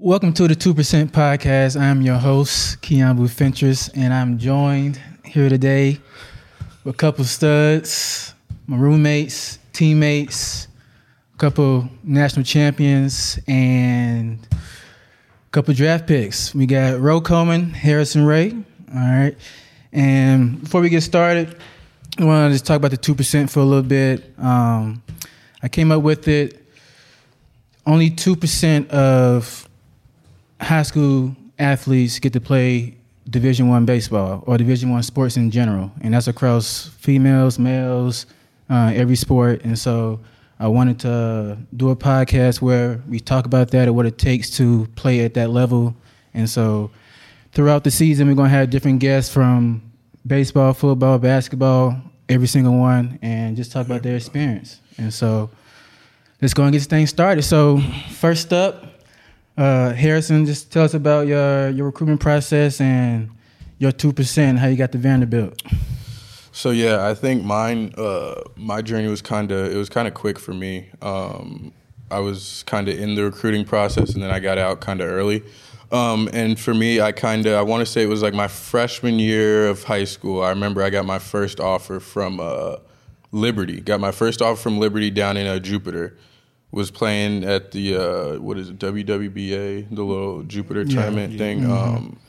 Welcome to the 2% Podcast. I'm your host, Kiambu Fentress, and I'm joined here today with a couple studs, my roommates, teammates, a couple national champions, and a couple draft picks. We got Ro Coleman, Harrison Ray. All right. And before we get started, I want to just talk about the 2% for a little bit. Um, I came up with it. Only 2% of high school athletes get to play Division One baseball or Division One sports in general, and that's across females, males, uh, every sport. And so I wanted to do a podcast where we talk about that and what it takes to play at that level. And so throughout the season, we're gonna have different guests from baseball, football, basketball, every single one, and just talk about their experience. And so let's go and get this thing started. So first up, uh, Harrison, just tell us about your your recruitment process and your two percent, how you got to Vanderbilt. So yeah, I think mine, uh, my journey was kind of it was kind of quick for me. Um, I was kind of in the recruiting process, and then I got out kind of early. Um, and for me, I kind of I want to say it was like my freshman year of high school. I remember I got my first offer from uh, Liberty. Got my first offer from Liberty down in uh, Jupiter was playing at the uh, what is it WWBA, the little Jupiter yeah, tournament yeah. thing. Mm-hmm. Um,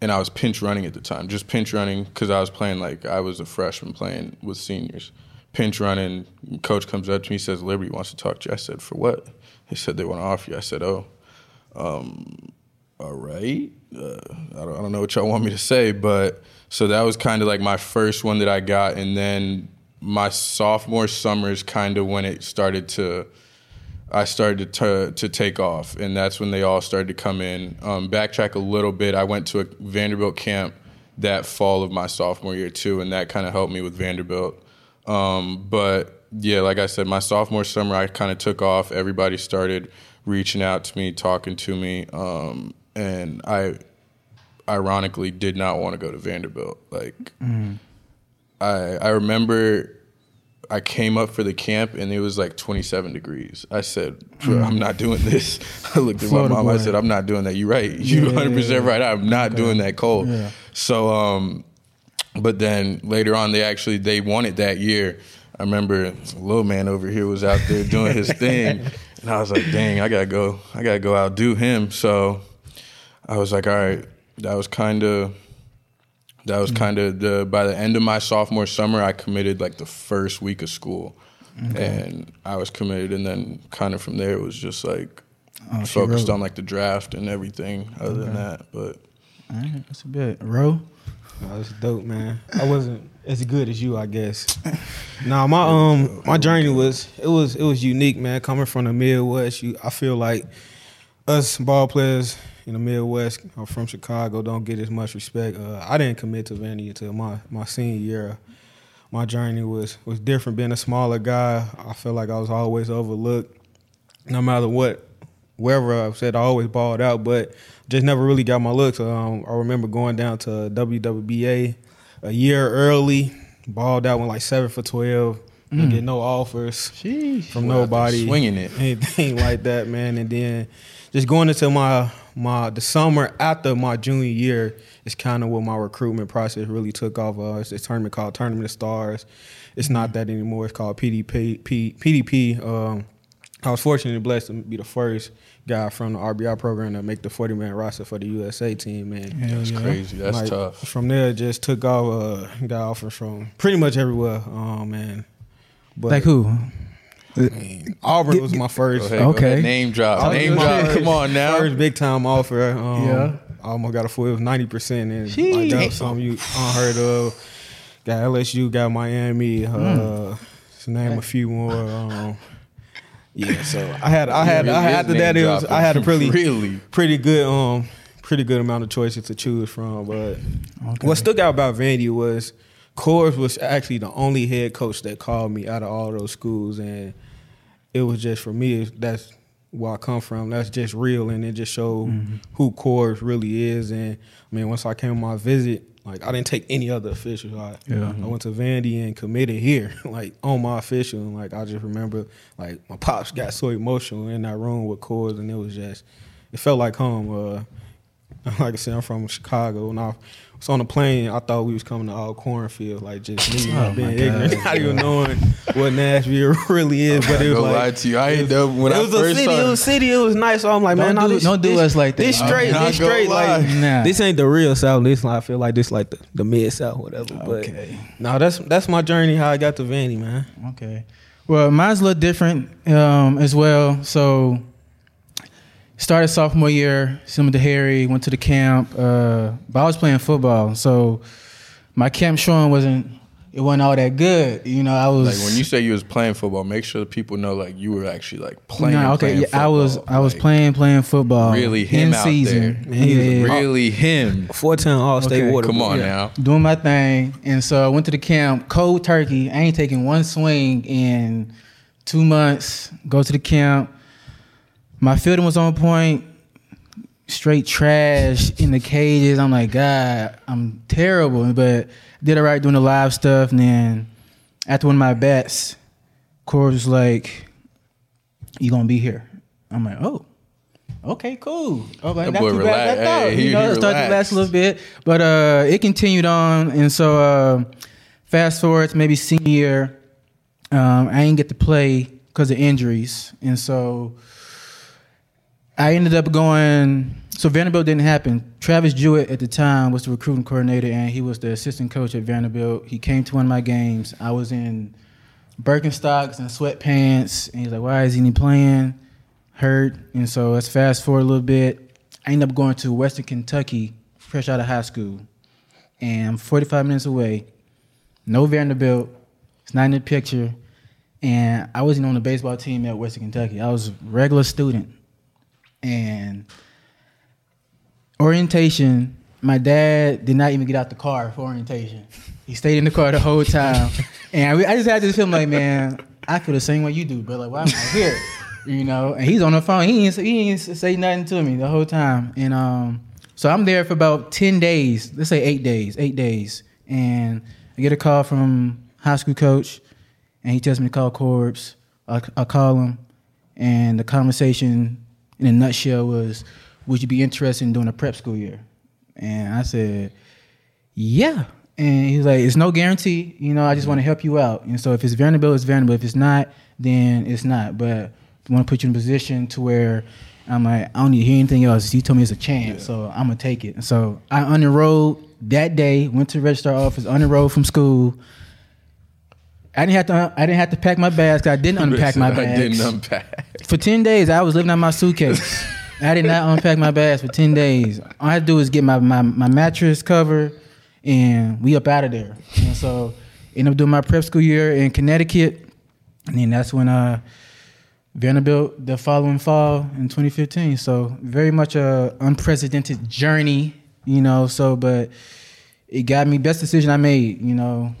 and I was pinch running at the time, just pinch running because I was playing like I was a freshman playing with seniors. Pinch running. Coach comes up to me, says Liberty wants to talk to you. I said, for what? He said they want to offer you. I said, oh, um, all right. Uh, I, don't, I don't know what y'all want me to say, but so that was kind of like my first one that I got, and then my sophomore summer is kind of when it started to I started to to take off, and that's when they all started to come in. Um, backtrack a little bit. I went to a Vanderbilt camp that fall of my sophomore year too, and that kind of helped me with Vanderbilt. Um, but yeah, like I said, my sophomore summer, I kind of took off. Everybody started reaching out to me, talking to me, um, and I ironically did not want to go to Vanderbilt. Like, mm. I I remember I came up for the camp and it was like 27 degrees. I said, mm. I'm not doing this. I looked at Florida my mom. Boy. I said, I'm not doing that. You're right. You're yeah, 100% yeah, yeah. right. I'm not okay. doing that cold. So, um, but then later on, they actually they won it that year. I remember a little man over here was out there doing his thing, and I was like, "Dang, I gotta go. I gotta go outdo him." So I was like, "All right." That was kind of that was mm-hmm. kind of the by the end of my sophomore summer, I committed like the first week of school, okay. and I was committed, and then kind of from there it was just like oh, focused on like the draft and everything. Other okay. than that, but all right, that's a bit. Ro, oh, that's dope, man. I wasn't as good as you, I guess. nah, my um my journey was it was it was unique, man. Coming from the Midwest, you I feel like us ball players in the Midwest. I'm from Chicago. Don't get as much respect. Uh, I didn't commit to Vandy until my my senior year. My journey was was different. Being a smaller guy, I felt like I was always overlooked. No matter what, wherever I said, I always balled out, but just never really got my looks. Um, I remember going down to WWBA a year early, balled out, went like seven for twelve. Mm. Didn't get no offers from nobody, swinging it, anything like that, man. And then just going into my my the summer after my junior year is kind of what my recruitment process really took off. Uh, it's a tournament called Tournament of Stars. It's not that anymore. It's called PDP. P, PDP. Um, I was fortunate and blessed to be the first guy from the RBI program to make the 40 man roster for the USA team. Man, that's yeah. crazy. That's like, tough. From there, just took off. Uh, got offers from pretty much everywhere. Um, man. But, like who? Auburn was my first. Ahead, okay. Name drop. Name drop. Come on now. First big time offer. Um, yeah. I almost got a full. It was ninety percent, and Jeez. like that was something you unheard of. Got LSU. Got Miami. Uh, mm. To name a few more. Um, yeah. So I had. I had. I had after that. It was. I had a pretty. really. Pretty good. Um. Pretty good amount of choices to choose from, but okay. what stuck out about Vandy was Corbs was actually the only head coach that called me out of all those schools, and it was just for me. That's where I come from. That's just real, and it just showed mm-hmm. who Corbs really is. And I mean, once I came on my visit, like I didn't take any other officials. I, yeah. I went to Vandy and committed here, like on my official. And like I just remember, like my pops got so emotional in that room with Corbs, and it was just, it felt like home. Uh, like I said, I'm from Chicago, and I was on the plane. I thought we was coming to all cornfield, like just me oh being ignorant, not even knowing what Nashville really is. But it was like, lie to you. I ain't know when it I was first a city. It was city. It was nice. So I'm like, don't man, do, this, don't do this, us like that. This straight, this straight. Like nah. this ain't the real South. This I feel like this like the, the mid South, whatever. But okay. no, that's that's my journey. How I got to Vandy, man. Okay. Well, mine's a little different um, as well. So started sophomore year, similar to Harry, went to the camp, uh, but I was playing football, so my camp showing wasn't it wasn't all that good. You know, I was like when you say you was playing football, make sure the people know like you were actually like playing. No, okay, playing yeah, I was I was like, playing playing football. Really him in out season. there. Yeah, really him. Four time all state okay. water. Come on yeah. now, doing my thing, and so I went to the camp. Cold turkey. I ain't taking one swing in two months. Go to the camp my fielding was on point. Straight trash in the cages. I'm like, God, I'm terrible. But did all right doing the live stuff. And then after one of my bets, Corbs was like, You gonna be here? I'm like, Oh, okay, cool. Oh, like, not too bad. Hey, you know, it started to last a little bit. But uh, it continued on. And so uh, fast forward to maybe senior year, um, I didn't get to play because of injuries. And so I ended up going. So Vanderbilt didn't happen. Travis Jewett at the time was the recruiting coordinator, and he was the assistant coach at Vanderbilt. He came to one of my games. I was in Birkenstocks and sweatpants, and he's like, "Why is he not playing?" Hurt, and so let's fast forward a little bit. I ended up going to Western Kentucky, fresh out of high school, and I'm 45 minutes away. No Vanderbilt. It's not in the picture. And I wasn't on the baseball team at Western Kentucky. I was a regular student and orientation. My dad did not even get out the car for orientation. He stayed in the car the whole time, and I just had this feeling like, man, I feel the same way you do, but like, why am I here? You know, and he's on the phone. He ain't, he ain't say nothing to me the whole time, and um, so I'm there for about ten days. Let's say eight days, eight days, and I get a call from high school coach, and he tells me to call Corbs. I, I call him, and the conversation in a nutshell was, would you be interested in doing a prep school year? And I said, yeah. And he's like, it's no guarantee. You know, I just want to help you out. And so if it's Vanderbilt, it's Vanderbilt. If it's not, then it's not. But I want to put you in a position to where I'm like, I don't need to hear anything else. You told me it's a chance, yeah. so I'm gonna take it. And so I unenrolled that day. Went to the registrar office, unenrolled from school. I didn't have to. I didn't have to pack my bags. I didn't unpack my bags. I didn't unpack. For ten days, I was living out my suitcase. I did not unpack my bags for ten days. All I had to do was get my my, my mattress cover, and we up out of there. And so, ended up doing my prep school year in Connecticut, and then that's when uh, Vanderbilt the following fall in 2015. So very much a unprecedented journey, you know. So, but it got me best decision I made, you know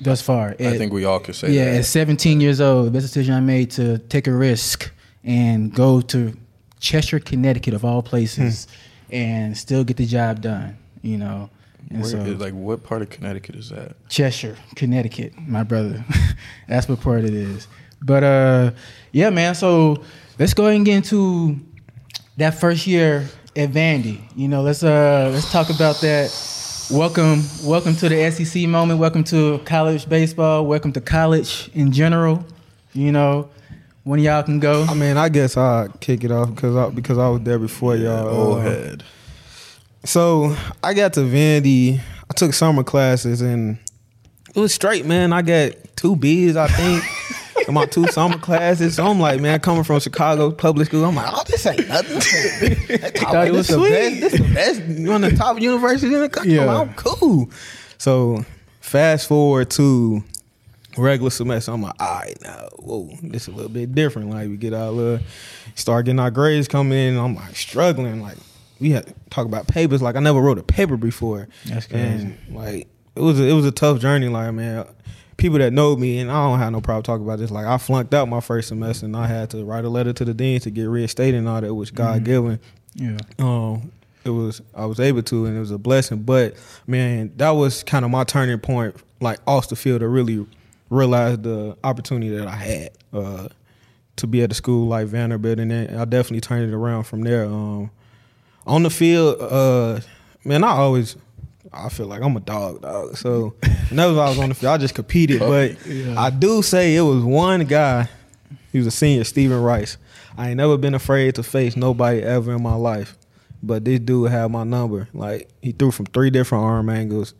thus far. At, I think we all could say that. yeah, that. at 17 years old, the best decision I made to take a risk and go to Cheshire, Connecticut, of all places, hmm. and still get the job done. You know. And Where, so, like what part of Connecticut is that? Cheshire, Connecticut, my brother. That's what part it is. But uh, yeah, man. So let's go ahead and get into that first year at Vandy. You know, let's uh let's talk about that Welcome, welcome to the SEC moment. Welcome to college baseball. Welcome to college in general. You know, when y'all can go. I mean, I guess I'll kick it off because I, because I was there before y'all. Old uh, head. So I got to Vandy. I took summer classes and it was straight, man. I got two B's, I think. in my two summer classes. So I'm like, man, coming from Chicago public school, I'm like, oh, this ain't nothing. thought it was. The best, this the best, one of the top universities in the country. Yeah. I'm, like, I'm cool. So fast forward to regular semester, I'm like, all right, now, whoa, this is a little bit different. Like we get our little, start getting our grades coming in. I'm like struggling. Like we had to talk about papers. Like I never wrote a paper before. That's crazy. And like it was a, it was a tough journey. Like man, people that know me, and I don't have no problem talking about this. Like I flunked out my first semester, and I had to write a letter to the dean to get reinstated and all that, which God mm-hmm. given. Yeah. Um, it was I was able to, and it was a blessing. But man, that was kind of my turning point, like off the field, to really realize the opportunity that I had uh, to be at a school like Vanderbilt, and then I definitely turned it around from there. Um, on the field, uh, man, I always I feel like I'm a dog, dog. So whenever I was on the field, I just competed. But yeah. I do say it was one guy. He was a senior, Stephen Rice. I ain't never been afraid to face nobody ever in my life. But this dude had my number. Like he threw from three different arm angles,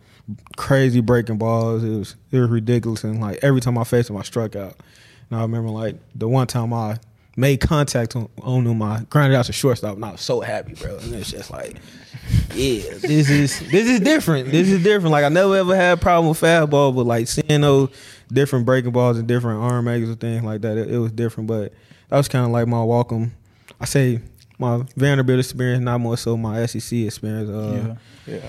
crazy breaking balls. It was it was ridiculous. And like every time I faced him, I struck out. And I remember like the one time I made contact on, on him, I grounded out to shortstop, and I was so happy, bro. And it's just like, yeah, this is this is different. This is different. Like I never ever had a problem with fastball, but like seeing those different breaking balls and different arm angles and things like that, it, it was different. But that was kind of like my welcome. I say my Vanderbilt experience, not more so my SEC experience. Uh, yeah,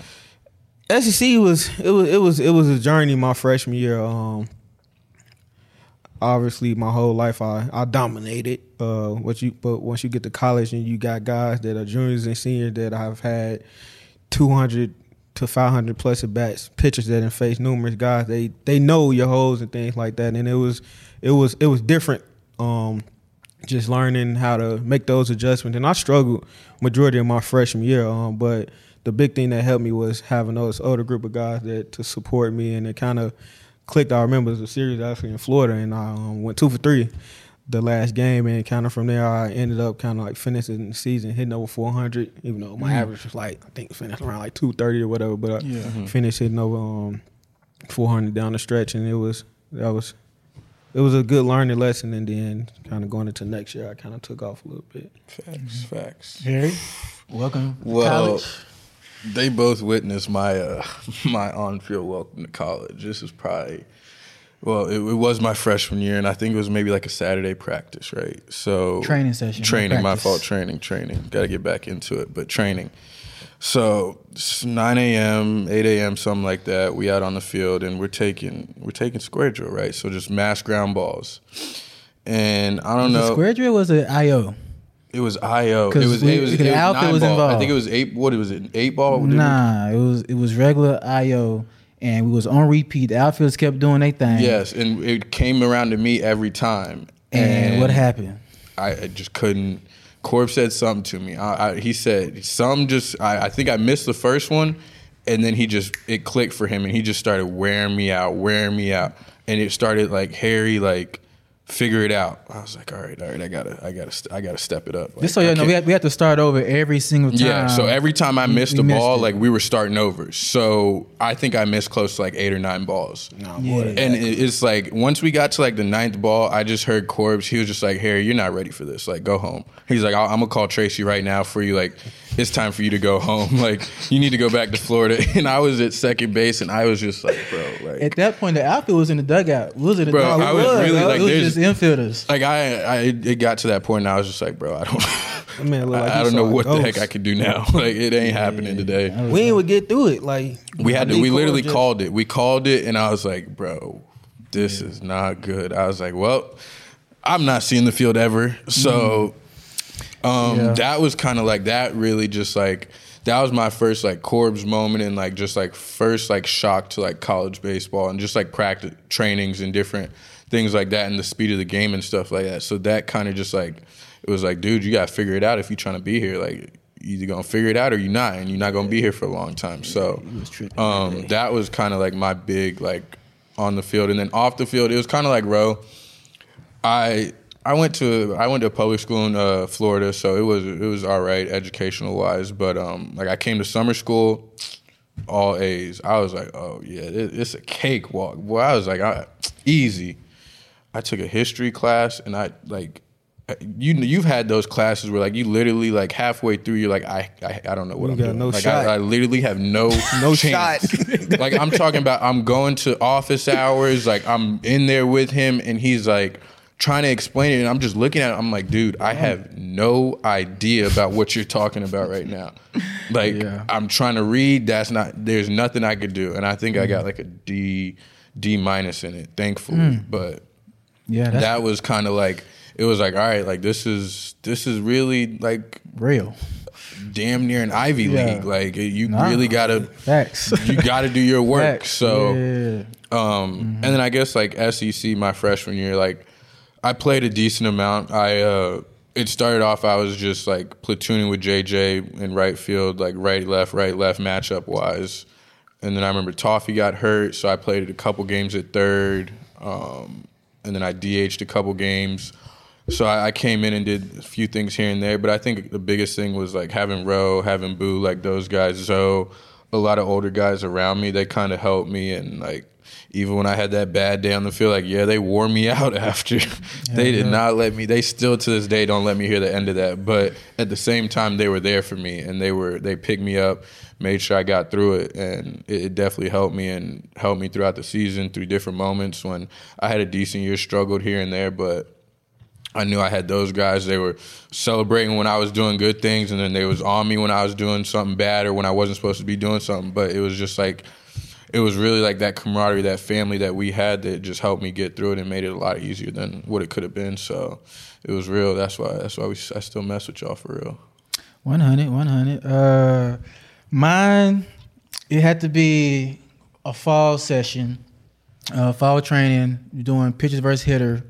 yeah. SEC was it was it was it was a journey my freshman year. Um, obviously, my whole life I I dominated. Uh, what you but once you get to college and you got guys that are juniors and seniors that I've had two hundred to five hundred plus at bats, pitchers that have faced numerous guys. They they know your holes and things like that, and it was it was it was different. Um, just learning how to make those adjustments. And I struggled majority of my freshman year, um, but the big thing that helped me was having those older group of guys that to support me, and it kind of clicked. I remember it was a series actually in Florida, and I um, went two for three the last game, and kind of from there I ended up kind of like finishing the season hitting over 400, even though my mm. average was like I think finished around like 230 or whatever, but I yeah. Mm-hmm. finished hitting over um, 400 down the stretch, and it was that was it was a good learning lesson, and then kind of going into next year, I kind of took off a little bit. Facts, mm-hmm. facts. Harry, welcome. Well, college. They both witnessed my uh, my on field welcome to college. This is probably. Well, it, it, was my freshman year, and I think it was maybe like a Saturday practice, right? So training session, training. My fault. Training, training. Got to get back into it, but training. So 9 a.m., 8 a.m., something like that. We out on the field and we're taking we're taking square drill, right? So just mass ground balls. And I don't was know. Square drill was it IO? It was IO. It was we, it was, it was outfit was ball. involved. I think it was eight. What it was it? Eight ball. Nah, it was it was regular IO, and we was on repeat. The outfielders kept doing their thing. Yes, and it came around to me every time. And, and what happened? I, I just couldn't. Corb said something to me. I, I, he said some just. I, I think I missed the first one, and then he just it clicked for him, and he just started wearing me out, wearing me out, and it started like hairy, like figure it out. I was like, all right, all right, I gotta, I gotta, I gotta step it up. Like, Just so you know, we had, we had to start over every single time. Yeah, so every time I missed we, a ball, like we were starting over. So I think I missed close to like eight or nine balls. No, yeah. And it's like once we got to like the ninth ball, I just heard Corbs. He was just like, Harry, you're not ready for this. Like, go home. He's like, I'm gonna call Tracy right now for you. Like, it's time for you to go home. Like, you need to go back to Florida. And I was at second base, and I was just like, bro, like at that point, the outfield was in the dugout. Was it? Bro, I was, was really like, it was just infielders. Like I, I, it got to that point, and I was just like, bro, I don't, man, like I, I don't know what the heck I could do now. like it ain't happening today. We ain't would get through it. Like we had to. We literally just, called it. We called it, and I was like, bro, this yeah. is not good. I was like, well, I'm not seeing the field ever, so. Mm. Um, yeah. that was kind of like that really just like that was my first like Corbs moment and like just like first like shock to like college baseball and just like practice trainings and different things like that and the speed of the game and stuff like that. So that kind of just like it was like, dude, you gotta figure it out if you're trying to be here. Like you either gonna figure it out or you're not, and you're not gonna be here for a long time. So um, that was kind of like my big like on the field, and then off the field, it was kind of like Ro. I I went to I went to public school in uh, Florida, so it was it was all right educational wise. But um, like I came to summer school, all A's. I was like, oh yeah, it, it's a cakewalk. Boy, I was like, I, easy. I took a history class, and I like you you've had those classes where like you literally like halfway through you're like I I, I don't know what you I'm doing. No like I, I, literally have no no chance. shot. like I'm talking about I'm going to office hours. Like I'm in there with him, and he's like trying to explain it and I'm just looking at it, I'm like, dude, I have no idea about what you're talking about right now. Like yeah. I'm trying to read, that's not there's nothing I could do. And I think. I got like a D D minus in it, thankfully. Mm. But yeah, that was kind of like it was like, all right, like this is this is really like real. Damn near an Ivy yeah. League. Like you nah, really gotta facts. you gotta do your work. Facts. So yeah. um mm-hmm. and then I guess like SEC my freshman year, like I played a decent amount. I uh, it started off. I was just like platooning with JJ in right field, like right left, right left matchup wise. And then I remember Toffee got hurt, so I played a couple games at third, um, and then I DH'd a couple games. So I, I, came in and did a few things here and there, but I think the biggest thing was like having Ro, having Boo, like those guys, So a lot of older guys around me. They kind of helped me, and like even when I had that bad day on the field, like yeah, they wore me out after. Yeah, they did yeah. not let me. They still to this day don't let me hear the end of that. But at the same time, they were there for me, and they were they picked me up, made sure I got through it, and it, it definitely helped me and helped me throughout the season through different moments when I had a decent year, struggled here and there, but I knew I had those guys. They were celebrating when I was doing good things, and then they was on me when I was doing something bad or when I wasn't supposed to be doing something. But it was just like, it was really like that camaraderie, that family that we had that just helped me get through it and made it a lot easier than what it could have been. So it was real. That's why. That's why we. I still mess with y'all for real. 100, 100. Uh, mine, it had to be a fall session, uh, fall training, doing pitchers versus hitter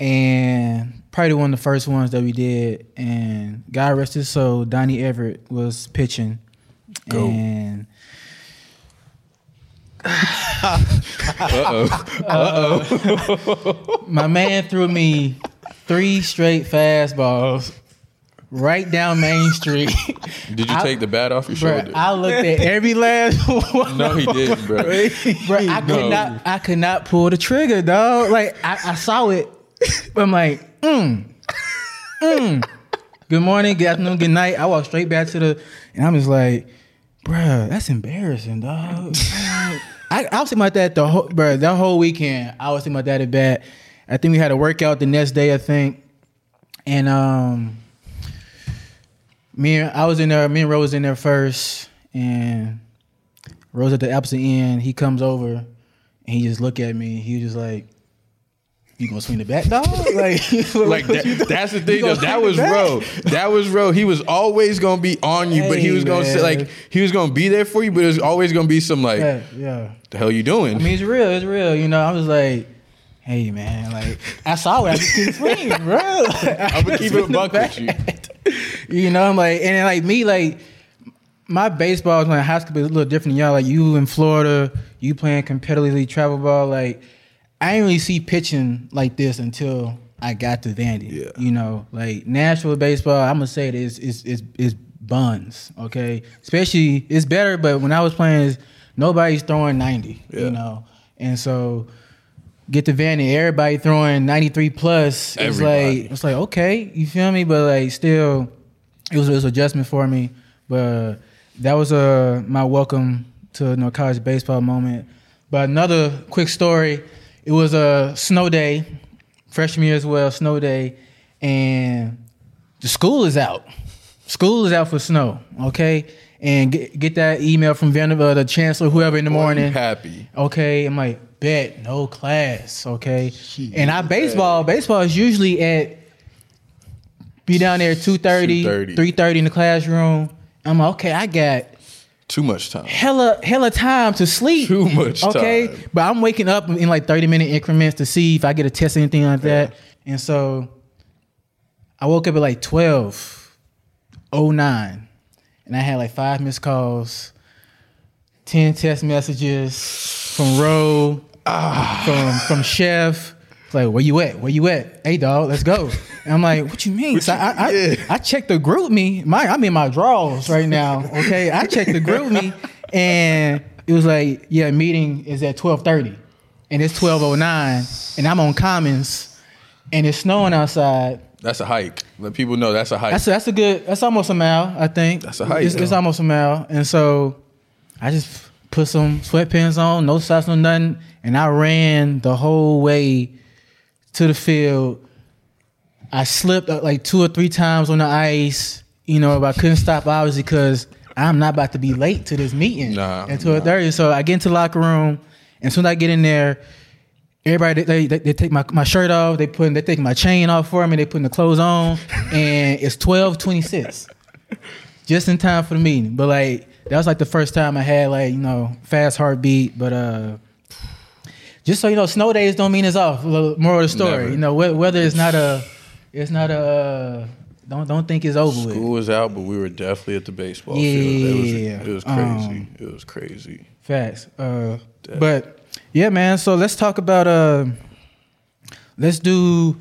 and probably one of the first ones that we did. And God rest his soul, Donnie Everett was pitching, Go. and. Uh oh. Uh oh. My man threw me three straight fastballs right down Main Street. Did you I, take the bat off your shoulder? I looked at every last one. No, he didn't, bro. bro, I could no. not. I could not pull the trigger, dog. Like I, I saw it I'm like, mm, mm. Good morning, good afternoon, good night. I walk straight back to the, and I'm just like, bruh, that's embarrassing, dog. I, I was thinking about that the whole, bruh, that whole weekend. I was thinking about that at bat. I think we had a workout the next day, I think, and um, me and I was in there. Me and Rose in there first, and Rose at the opposite end. He comes over, and he just look at me. He was just like you gonna swing the bat, dog? Like, like that, that's the thing. Though, that was Ro. That was Ro. He was always gonna be on you, hey, but he was gonna say like he was gonna be there for you, but it was always gonna be some like, yeah, yeah. the hell you doing? I mean, it's real. It's real. You know, I was like. Hey man, like I saw it. I just keep swinging, bro. I'm gonna keep it a buck with you. You know, I'm like, and then like me, like my baseball is like high school, it's a little different. Than y'all like you in Florida, you playing competitively travel ball, like I didn't really see pitching like this until I got to Vandy. Yeah. You know, like Nashville baseball, I'm gonna say it is is is is buns. Okay, especially it's better, but when I was playing, nobody's throwing 90. Yeah. You know, and so get to Vandy, everybody throwing 93 plus. It's everybody. like it's like okay, you feel me? But like still, it was it was adjustment for me. But that was a uh, my welcome to you know, college baseball moment. But another quick story it was a snow day, freshman year as well, snow day, and the school is out. School is out for snow, okay? And get, get that email from Vanderbilt, uh, the chancellor, whoever in the Boy, morning. happy. Okay, I'm like, bet, no class, okay? Jeez, and I baseball, baseball is usually at, be down there 2.30, 3.30 in the classroom. I'm like, okay, I got too much time. Hella, hella time to sleep. Too much time. okay? Time. But I'm waking up in like 30 minute increments to see if I get a test or anything like that. Yeah. And so I woke up at like 12, 09, and I had like five missed calls, 10 text messages from Ro, ah. from from Chef, it's like, where you at? Where you at? Hey, dog, let's go. And I'm like, what you mean? So I, I, yeah. I, checked the GroupMe. My, I'm in my drawers right now. Okay, I checked the GroupMe, and it was like, yeah, meeting is at 12:30, and it's 12:09, and I'm on Commons, and it's snowing outside. That's a hike. Let people know that's a hike. That's a, that's a good. That's almost a mile, I think. That's a hike. It's, it's almost a mile, and so I just put some sweatpants on, no socks, no nothing, and I ran the whole way to the field. I slipped uh, like two or three times on the ice, you know, but I couldn't stop obviously because I'm not about to be late to this meeting nah, until nah. 30. So I get into the locker room, and soon as I get in there, everybody they, they, they, take my, my shirt off, they put they take my chain off for me, they putting the clothes on, and it's 12:26, just in time for the meeting. But like that was like the first time I had like you know fast heartbeat, but uh just so you know, snow days don't mean it's off. Moral of the story, Never. you know, whether it's not a it's not a. Uh, don't don't think it's over School with. was out, but we were definitely at the baseball Yeah, field. It was, yeah, yeah. it was crazy. Um, it was crazy. Facts. Uh, but yeah, man. So let's talk about. Uh, let's do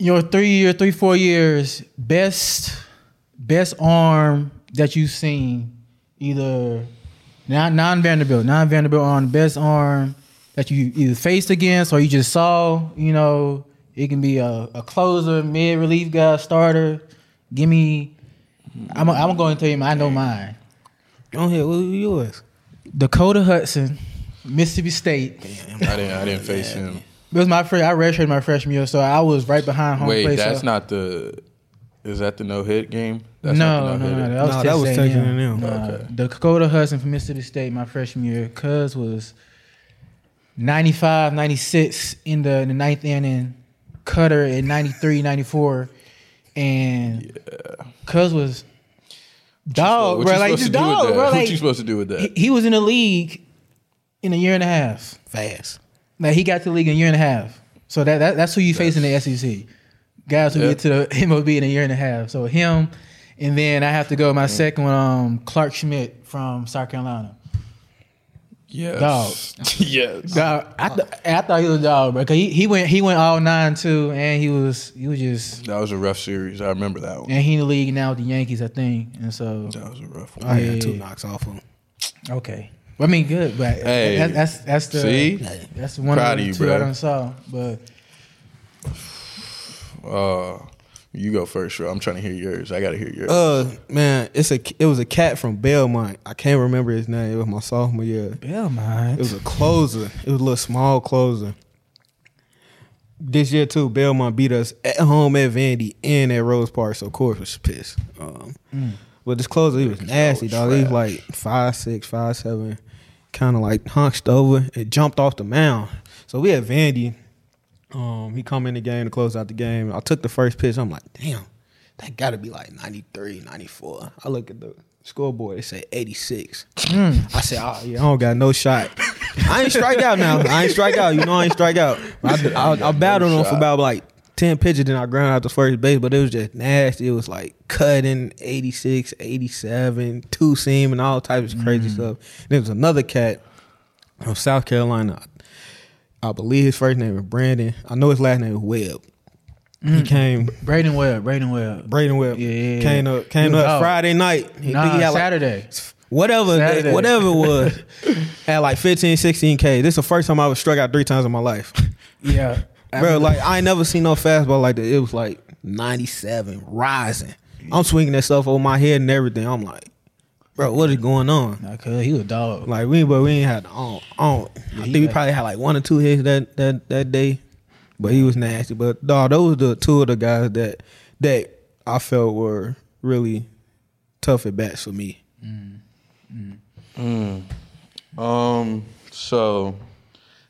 your three year, three four years best best arm that you've seen, either non non Vanderbilt, non Vanderbilt arm, best arm that you either faced against or you just saw. You know, it can be a, a closer, mid relief guy, starter. Give me. I'm I'm going to tell you. I know mine. Go ahead. What was yours? Dakota Hudson, Mississippi State. I didn't. I didn't face him. It was my first. I redshirted my freshman year, so I was right behind home Wait, plate. that's so- not the. Is that the no hit game? That's no, not the no, no, no-hitter? That was, No, that was Texas Texas A&M. A&M. Nah, Okay. Dakota Hudson from Mississippi State, my freshman year. Cuz was 95, 96 in the, in the ninth inning. Cutter at 93, 94. And Cuz was dog, What bro. you Like, supposed just to do with dog, that? bro. What you supposed to do with that? he, he was in the league in a year and a half. Fast. Like he got to the league in a year and a half. So that, that that's who you face in the SEC. Guys who Yeah. get to the MLB in a year and a half. So him, and then I have to go my second one, um, Clark Schmidt from South Carolina. yes. Dog. yes. Dog, I, th- I thought he was a dog, bro. Cause he, he went he went all nine too, and he was he was just That was a rough series. I remember that one. and he in the league now with the Yankees, I think. And so That was a rough one. I Yeah. had two knocks off him. okay, I mean good, but Hey, that, that's that's the see? that's one Proud of of the you, two bro. I done saw, but. Uh, you go first, bro. I'm trying to hear yours. I got to hear yours. Uh, man, it's a it was a cat from Belmont. I can't remember his name. It was my sophomore year. Belmont. It was a closer. It was a little small closer. This year too, Belmont beat us at home at Vandy and at Rose Park, so of course was pissed. Um, But this closer, he was nasty, dog. He was like five six, five seven, kind of like hunched over and jumped off the mound. So we had Vandy. Um, he come in the game to close out the game. I took the first pitch. I'm like, damn, that got to be like 93, 94. I look at the scoreboard. It say 86. Mm. I said, oh yeah, I don't got no shot. I ain't strike out now. I ain't strike out. You know I ain't strike out. I, I, I battled him for about like 10 pitches, then I ground out the first base, but it was just nasty. It was like cutting 86, 87, two seam, and all types of crazy mm. stuff. There was another cat from South Carolina. I believe his first name is Brandon. I know his last name is Webb. He mm. came, Braden Webb, Braden Webb. Braden Webb. Yeah, yeah, yeah. Came up, came up out. Friday night. He, Nah, he had like Saturday. whatever Saturday. whatever it was at like 15 16 k this is the first time i was struck out three times in my life yeah. bro like i ain't never seen no fastball like that it was like 97 rising i'm swinging that stuff over my head and everything i'm like bro what is going on? Nah, cause he was dog. like we but we ain't had on on. I think we got- probably had like one or two hits that that that day but he was nasty. But dog those were the two of the guys that that i felt were really tough at bats for me. Um, so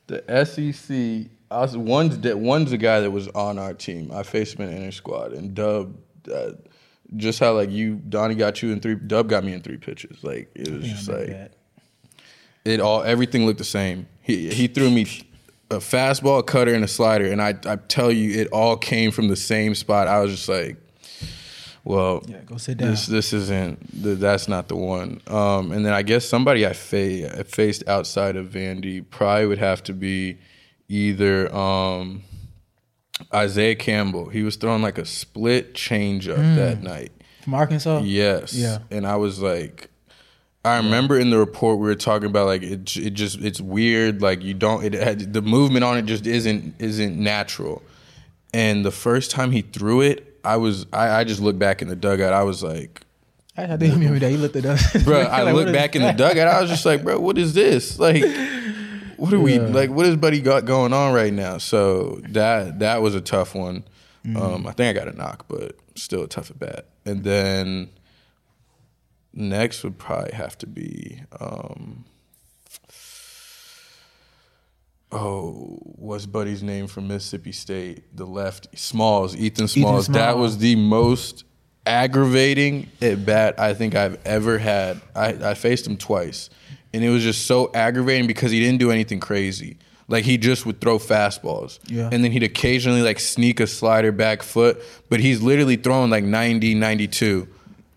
the SEC, I was, one's that one's a guy that was on our team. I faced him in inter squad, and Dub, uh, just how like you, Donnie got you in three. Dub got me in three pitches. Like it was just like like that. it all. Everything looked the same. He he threw me a fastball, a cutter, and a slider, and I I tell you, it all came from the same spot. I was just like, well, Yeah, go sit down. this this isn't th- that's not the one. Um, and then I guess somebody I, fa- I faced outside of Vandy probably would have to be either um, Isaiah Campbell. He was throwing like a split changeup mm. that night. From Arkansas? Yes. Yeah. And I was like, I remember in the report we were talking about like it. It just it's weird. Like you don't. It had, the movement on it just isn't isn't natural. And the first time he threw it, I was I, I just looked back in the dugout. I was like, I to remember that. He looked at us. bro. I Like, looked back in the dugout. I was just like, bro, what is this? Like, what are we like? What has Buddy got going on right now? So that that was a tough one. Mm-hmm. Um, I think I got a knock, but still a tough at bat. And then next would probably have to be. Um, Oh, what's Buddy's name from Mississippi State? The left Smalls, Ethan Smalls. That Smalls. was the most aggravating at bat I think I've ever had. I, I faced him twice, and it was just so aggravating because he didn't do anything crazy. Like he just would throw fastballs. Yeah. And then he'd occasionally like sneak a slider back foot, but he's literally throwing like 90, 92.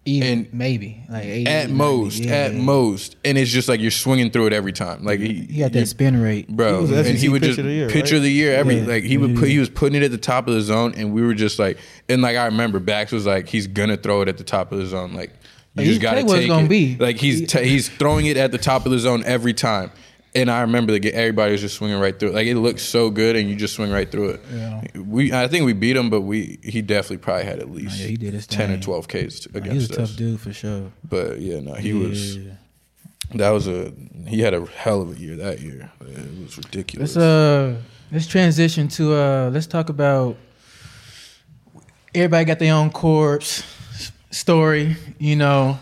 Even And- maybe like 80, At 90, most, yeah, at yeah. most. And it's just like you're swinging through it every time. Like he, He got that spin rate. bro. He was and he would just pitcher of the year, pitcher right? of the year. Every Yeah, like he would put he was putting it at the top of the zone, and we were just like, and like I remember Bax was like, he's gonna throw it at the top of the zone. Like you just what it's take gonna it. be. Like he's t- he's throwing it at the top of the zone every time. And I remember that everybody was just swinging right through it. Like it looked so good, and you just swing right through it. Yeah. We, I think we beat him, but we he definitely probably had at least yeah, he did his ten or twelve Ks against us. He was a tough dude for sure. But yeah, no, he was. That was a he had a hell of a year that year. It was ridiculous. Let's uh let's transition to uh let's talk about everybody got their own Corbs story, you know.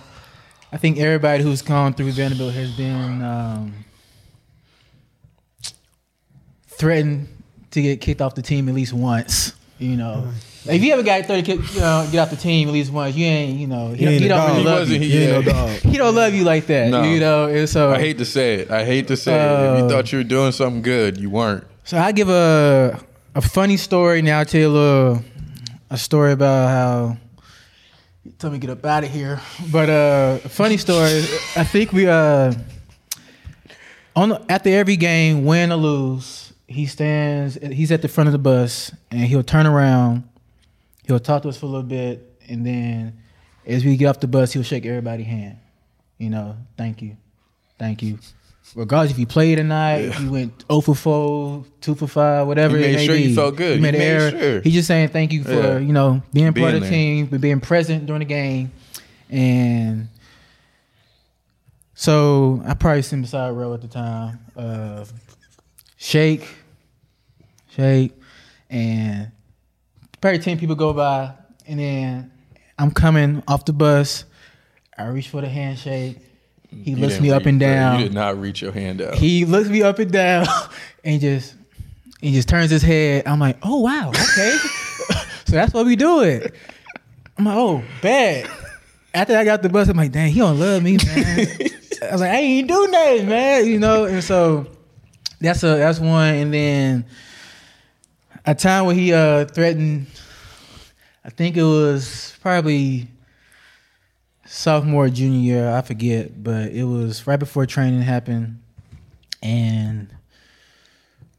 I think everybody who's gone through Vanderbilt has been um, threatened to get kicked off the team at least once, you know. Like, if you ever got thirty, kick, you know, get off the team at least once, you ain't, you know, he, He ain't he don't dog. really He love wasn't- you. he- He ain't no. He don't love you like that, No. you know. And so I hate to say it. I hate to say it. If Uh, you thought you were doing something good, you weren't. So I give a a funny story now. I'll tell you a little a story about how he told me to get up out of here. But uh, funny story. I think we uh on after every game, win or lose, he stands. He's at the front of the bus and he'll turn around. He'll talk to us for a little bit, and then as we get off the bus, he'll shake everybody's hand. You know, thank you, thank you. Regardless if you played or not, if you went 0 for 4, 2 for 5, whatever He it may sure you felt good. He made an made sure. He's just saying thank you for, Yeah. you know, being, part Being of the team, but being present during the game. And so I probably sitting beside Ro at the time. Uh, shake, shake, and probably 10 people go by. And then I'm coming off the bus. I reach for the handshake. He You looks me up and down. You did not reach your hand out. He looks me up and down and just he just turns his head. I'm like, oh wow, okay. so that's what we do it. I'm like, oh, bad. After I got the bus, I'm like, dang, he don't love me, man. I was like, I ain't do nothing, man. You know, and so that's a that's one. And then a time where he uh threatened I think it was probably sophomore, junior year, I forget, but it was right before training happened, and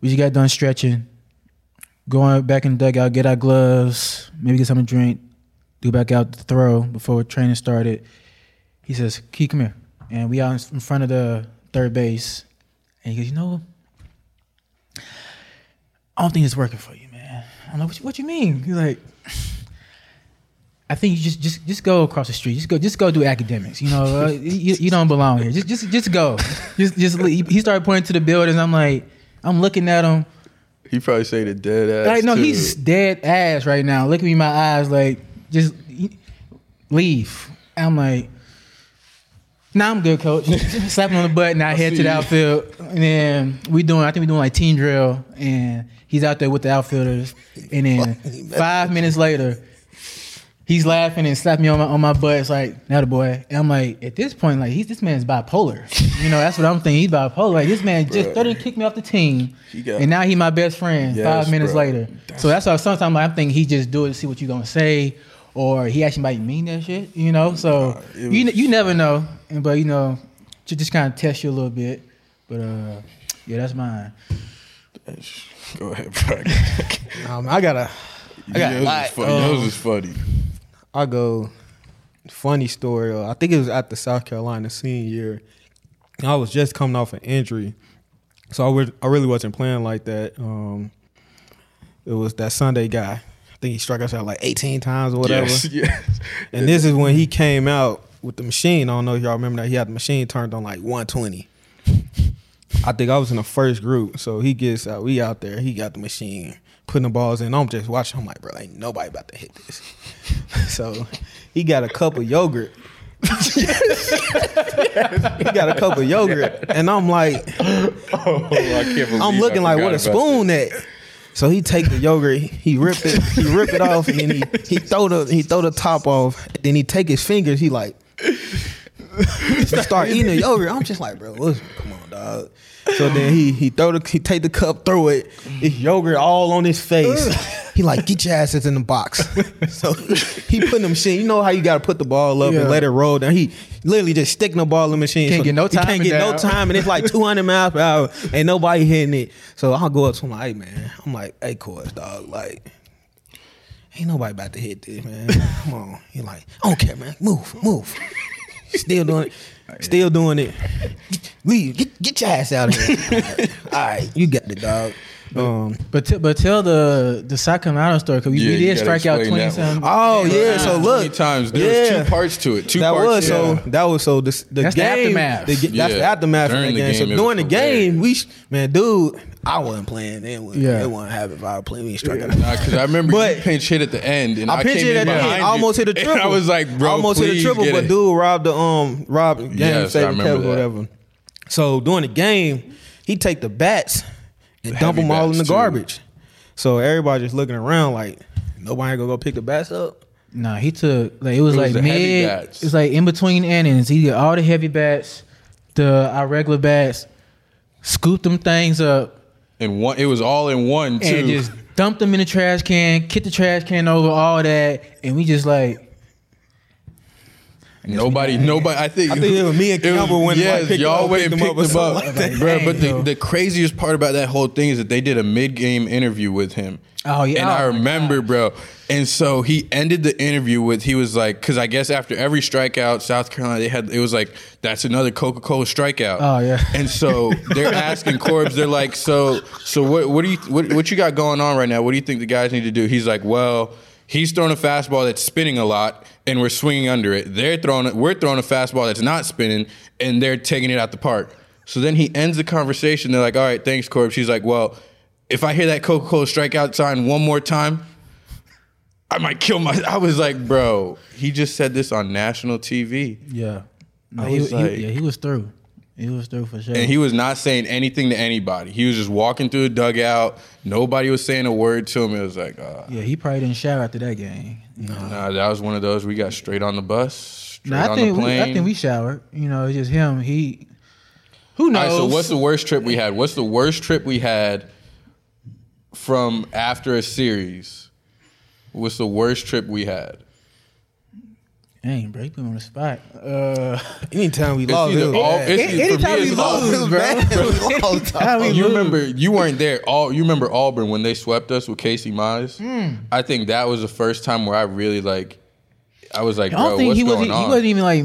we just got done stretching, going back in the dugout, get our gloves, maybe get something to drink, do back out to throw before training started. He says, "Key, come here," and we out in front of the third base, and he goes, "You know, I don't think it's working for you, man." I'm like, "What what you mean?" He's like. I think you just just just go across the street. Just go just go do academics. You know, uh, you, you don't belong here. Just just just go. Just just leave. he started pointing to the buildings. I'm like, I'm looking at him. he probably say the dead ass. Like no, too. he's dead ass right now. Look at me in my eyes. Like just leave. I'm like, nah, I'm good, coach. Slap him on the butt and I head to the outfield. And then we doing, I think we doing like team drill, and he's out there with the outfielders. And then five minutes later, he's laughing and slapping me on my on my butt. It's like, now the boy. And I'm like, at this point, like he's this man's bipolar. You know, that's what I'm thinking. He's bipolar. Like this man just Bro. threatened to kick me off the team, He got- and now he my best friend. Yes, five minutes bro. later. So that's why sometimes like, I'm thinking he just do it to see what you gonna say, or he actually might mean that shit. You know, so Nah, it you you never know. And but you know, to just kind of test you a little bit. But uh, yeah, that's mine. Go ahead, bro. Um, I gotta, I got Yours a is funny. Um, Yours is funny. I go funny story. Uh, I think it was at the South Carolina senior year. I was just coming off an injury, so I, was, I really wasn't playing like that. Um, it was that Sunday guy. I think he struck us out like 18 times or whatever. Yes, yes. And this is when he came out with the machine. I don't know if y'all remember that. He had the machine turned on like 120. I think I was in the first group. So he gets out. We out there. He got the machine, putting the balls in. I'm just watching. I'm like, bro, ain't nobody about to hit this. so he got a cup of yogurt. he got a cup of yogurt. And I'm like, Oh, I can't believe I'm I looking like, what a spoon at? So he take the yogurt, he rip it, he rip it off, and then he he throw the he throw the top off. Then he take his fingers, he like he start eating the yogurt. I'm just like, bro, come on dog. So then he he throw the he take the cup, throw it. It's yogurt all on his face. he like get your asses in the box. so he put the machine. You know how you got to put the ball up Yeah. and let it roll down. He literally just sticking the ball in the machine. Can't So get no He can't get no time, and it's like 200 miles per hour. Ain't nobody hitting it. So I'll go up to him like, hey man, I'm like, hey coach, dog, like. Ain't nobody about to hit this, man. Come on. He like, I don't care, man. Move, move. Still doing it. Still doing it. Leave. Get, get your ass out of here. All right, you got the dog. Um, But t- but tell the the Sacramento story because we, Yeah, we did strike out explain twenty that one. something. oh yeah, so look, times. There was two parts to it. Two that parts. was so. yeah. That was so. The, the That's the game, aftermath. the- that's the aftermath During of the the game. So game, it during the was game, we sh- man, dude, I wasn't playing. Then we, Yeah. yeah, it wasn't having. If I was playing, we ain't striking. out. Because I remember But- you pinch hit at the end, and I, I pinched came it in at the end. I almost hit a triple. And I was like, bro, I almost hit a triple, but dude robbed the um robbed game Yes, I saving remember Kevin, that. whatever. So during the game, he take the bats and dump them all in the too. garbage. So everybody just looking around like nobody gonna go pick the bats up. Nah, he took like it was It was like mid. bats. It's like in between innings. He did all the heavy bats, the our regular bats, scooped them things up, And one, it was all in one too. and just dumped them in the trash can, kicked the trash can over, all that, and we just like. Nobody, nobody. I think. I think it was me and it was- Campbell went and, like, yes, picked y'all them up, went and picked them up or them up, like bro. But the, the craziest part about that whole thing is that they did a mid-game interview with him. Oh, yeah. and Oh, I remember, bro. And so he ended the interview with he was like, because I guess after every strikeout, South Carolina they had it was like that's another Coca Cola strikeout. Oh, yeah. And so they're asking Corbs, they're like, so so what what do you what what you got going on right now? What do you think the guys need to do? He's like, well. He's throwing a fastball that's spinning a lot, and we're swinging under it. They're throwing. We're throwing a fastball that's not spinning, and they're taking it out the park. So then he ends the conversation. They're like, "All right, thanks, Corbs." She's like, "Well, if I hear that Coca Cola strikeout sign one more time, I might kill my." I was like, "Bro, he just said this on national TV, Yeah. No, he, was he- like- yeah, he was through. He was through for sure. and he was not saying anything to anybody. He was just walking through the dugout. Nobody was saying a word to him. It was like, uh, yeah, he probably didn't shower after that game. Know? nah, that was one of those. We got straight on the bus, straight No, I on think the we, plane. I think we showered. You know, it's just him. He who knows? right, so what's the worst trip we had? What's the worst trip we had from after a series? What's the worst trip we had? Dang, bro, you put me on the spot. Uh, Anytime we It's lost, either it was all- bad. it's- Any- for me, anytime it's we all- lose, bro. We lost, dog. How we Oh, you lose? remember you weren't there. All you remember Auburn when they swept us with Casey Mize. Hmm. I think that was the first time where I really like. I was like, I don't bro, think what's he was. going He wasn't even like.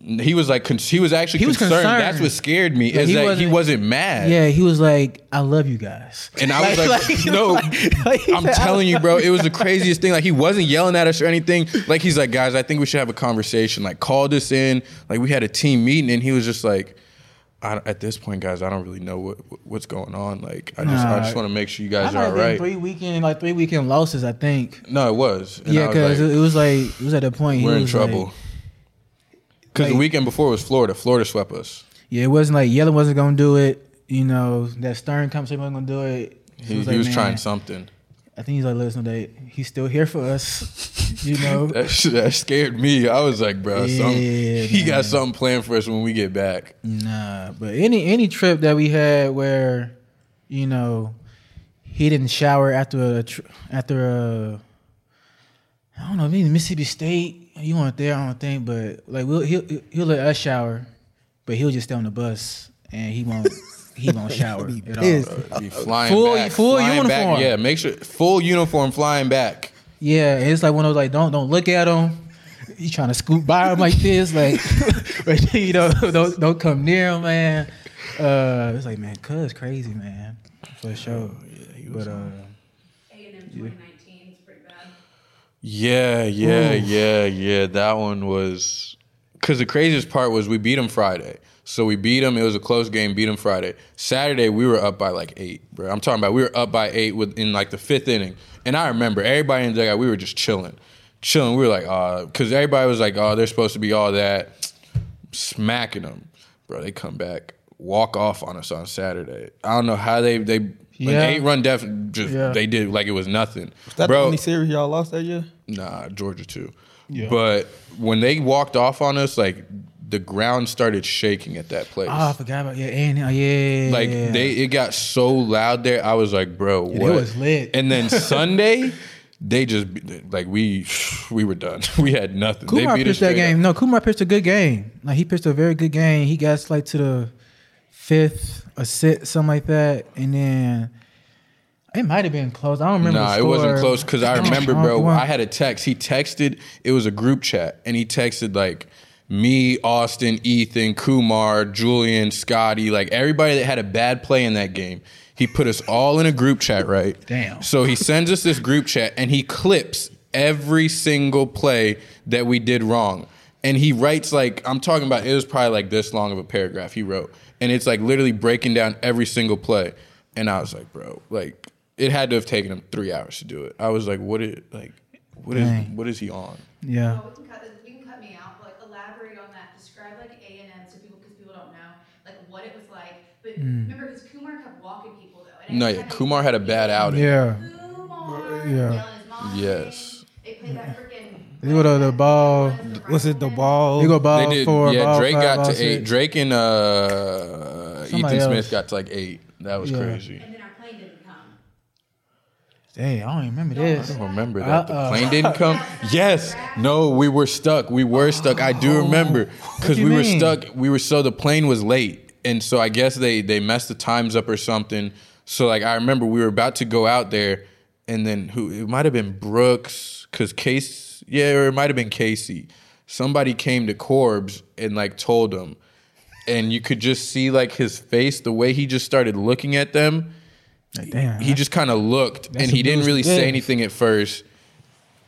He was like, con- he was actually He was concerned. concerned. That's what scared me. Yeah, is he that he wasn't- wasn't mad. Yeah, he was like, "I love you guys." And I was like, no, like, I'm telling you, bro, it was the craziest thing. Like he wasn't yelling at us or anything. Like he's like, guys, I think we should have a conversation. Like called us in. Like we had a team meeting, and he was just like, I, at this point, guys, I don't really know what what's going on. Like I just I just want to make sure you guys are all right. three weekend, like three weekend losses. I think. No, it was. And yeah, because like, it was like it was at the point we're in trouble. like- Because the weekend before was Florida. Florida swept us. yeah, it wasn't like yelling wasn't gonna do it. You know that Stern conversation wasn't gonna do it. He, was he like, was trying something. I think he's like, listen, that he's still here for us. you know. That, shit- that scared me. I was like, bro, some, Yeah, he got something planned for us when we get back. Nah, but any any trip that we had where, you know, he didn't shower after a tr- after a, I don't know, maybe Mississippi State. You weren't there, I don't think, but like we'll, he'll he'll let us shower, but he'll just stay on the bus and he won't he won't shower at all. pissed. Bro, be flying Full- back, full flying back. uniform. Yeah, make sure full uniform flying back. Yeah, and it's like one of those like don't don't look at him. You trying to scoot by him like this, like but you know don't don't come near him, man. Uh, it's like man, cuz crazy, man, for sure. but uh, A&M 2019 is pretty bad. Yeah, yeah, yeah, yeah. That one was because the craziest part was we beat them Friday. So we beat them. It was a close game. Beat them Friday. Saturday we were up by like eight, bro. I'm talking about we were up by eight within like the fifth inning. And I remember everybody in the dugout. We were just chilling, chilling. We were like, uh, because everybody was like, oh, they're supposed to be all that, smacking them, bro. They come back, walk off on us on Saturday. I don't know how they they an Yeah. eight run def just Yeah. they did like it was nothing, Was That bro. the only series y'all lost that year? Nah, Georgia too. Yeah. But when they walked off on us, like the ground started shaking at that place. Oh, I forgot about yeah, and yeah, yeah. like yeah. they it got so loud there. I was like, bro, what? it was lit. And then Sunday, they just like we we were done. We had nothing. Kumar they beat us pitched that game. up. No, Kumar pitched a good game. Like he pitched a very good game. He got like to the fifth, a sit, something like that, and then it might have been close. I don't remember. Nah, it wasn't close because I remember, bro. I had a text. He texted. It was a group chat, and he texted like me, Austin, Ethan, Kumar, Julian, Scotty, like everybody that had a bad play in that game. He put us all in a group chat, right? Damn. So he sends us this group chat, and he clips every single play that we did wrong. And he writes like I'm talking about. It was probably like this long of a paragraph he wrote, and it's like literally breaking down every single play. And I was like, bro, like it had to have taken him three hours to do it. I was like, what is like, what is Dang. what is he on? Yeah. Oh, we can cut this. You can cut me out. But like elaborate on that. Describe like A and M so people because people don't know like what it was like. But Hmm. remember, because Kumar kept walking people though. And No, yeah, Kumar had a bad outing. Yeah. Kumar. Yeah. yelling his mom Yes. name. They played that freaking. They go to the ball. Was it the ball? They go ball They did. four. yeah, ball Drake five, got ball to six. eight. Drake and uh, Somebody Ethan else. Smith got to like eight. That was Yeah. crazy. And then our plane didn't come. Dang, I don't even remember this. I don't remember that. The Uh-uh. plane didn't come. Yes. No, we were stuck. We were stuck. I do remember because you we were stuck. We were so the plane was late, and so I guess they they messed the times up or something. So like I remember we were about to go out there, and then who it might have been Brooks because Case yeah, or it might have been Casey. Somebody came to Corbs and like told him, and you could just see like his face, the way he just started looking at them Like, damn. he just kind of looked and he didn't really to say anything at first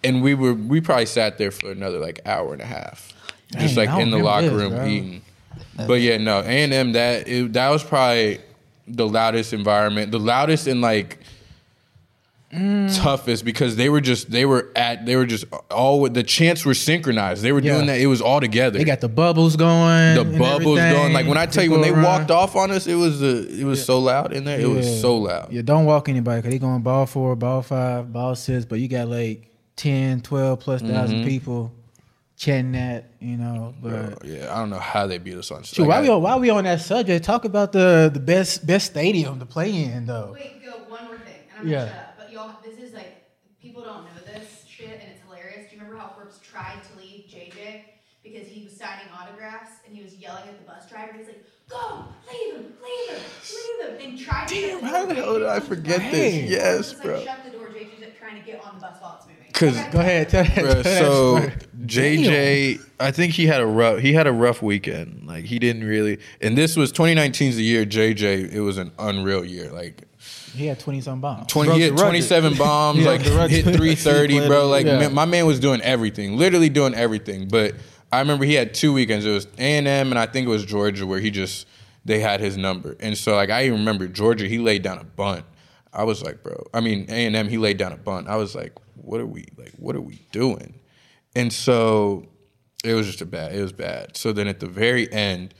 and we were we probably sat there for another like hour and a half just like in the locker this, room bro. eating but yeah no a&m that it, that was probably the loudest environment the loudest and like Mm. toughest because they were just they were at they were just all the chants were synchronized they were Yeah. doing that it was all together They got the bubbles going. the bubbles everything. going like when i tell you when they People walked off on us it was uh, it was so loud in there it was so loud Yeah, don't walk anybody because they going ball four, ball five, ball six, but you got like 10, 12 plus 1000 Mm-hmm. people chanting that, you know. But Bro, yeah, I don't know how they beat us on. Shoot, like, while I- we on, while we on that subject, talk about the the best best stadium to play in though. Wait, go one more thing, and I'm Yeah. gonna shut up. But y'all, this is like people don't know this shit, and it's hilarious. Do you remember how Corbs tried to leave JJ because he was signing autographs and he was yelling at the bus driver? He's like, "Go, leave him, leave him, leave him," and tried to. Damn, how the hell did I forget was this? like- Yes, Corbs was like, bro. Shut the door. JJ's like trying to get on the bus while it's moving. 'Cause- Okay. Go ahead, tell that. Tell so story. JJ, I think he had a rough he had a rough weekend. Like he didn't really, and this was 2019's the year JJ. It was an unreal year. Like he had twenty some bombs. 20, he the had 27 bombs, He like broke the record. hit 330, bro. Like Yeah. man, my man was doing everything, literally doing everything. But I remember he had two weekends. It was A and M, and I think it was Georgia, where he just they had his number. And so like I even remember Georgia, he laid down a bunt. I was like, bro. I mean A and M, he laid down a bunt. I was like, what are we like? What are we doing? And so it was just a bad. It was bad. So then at the very end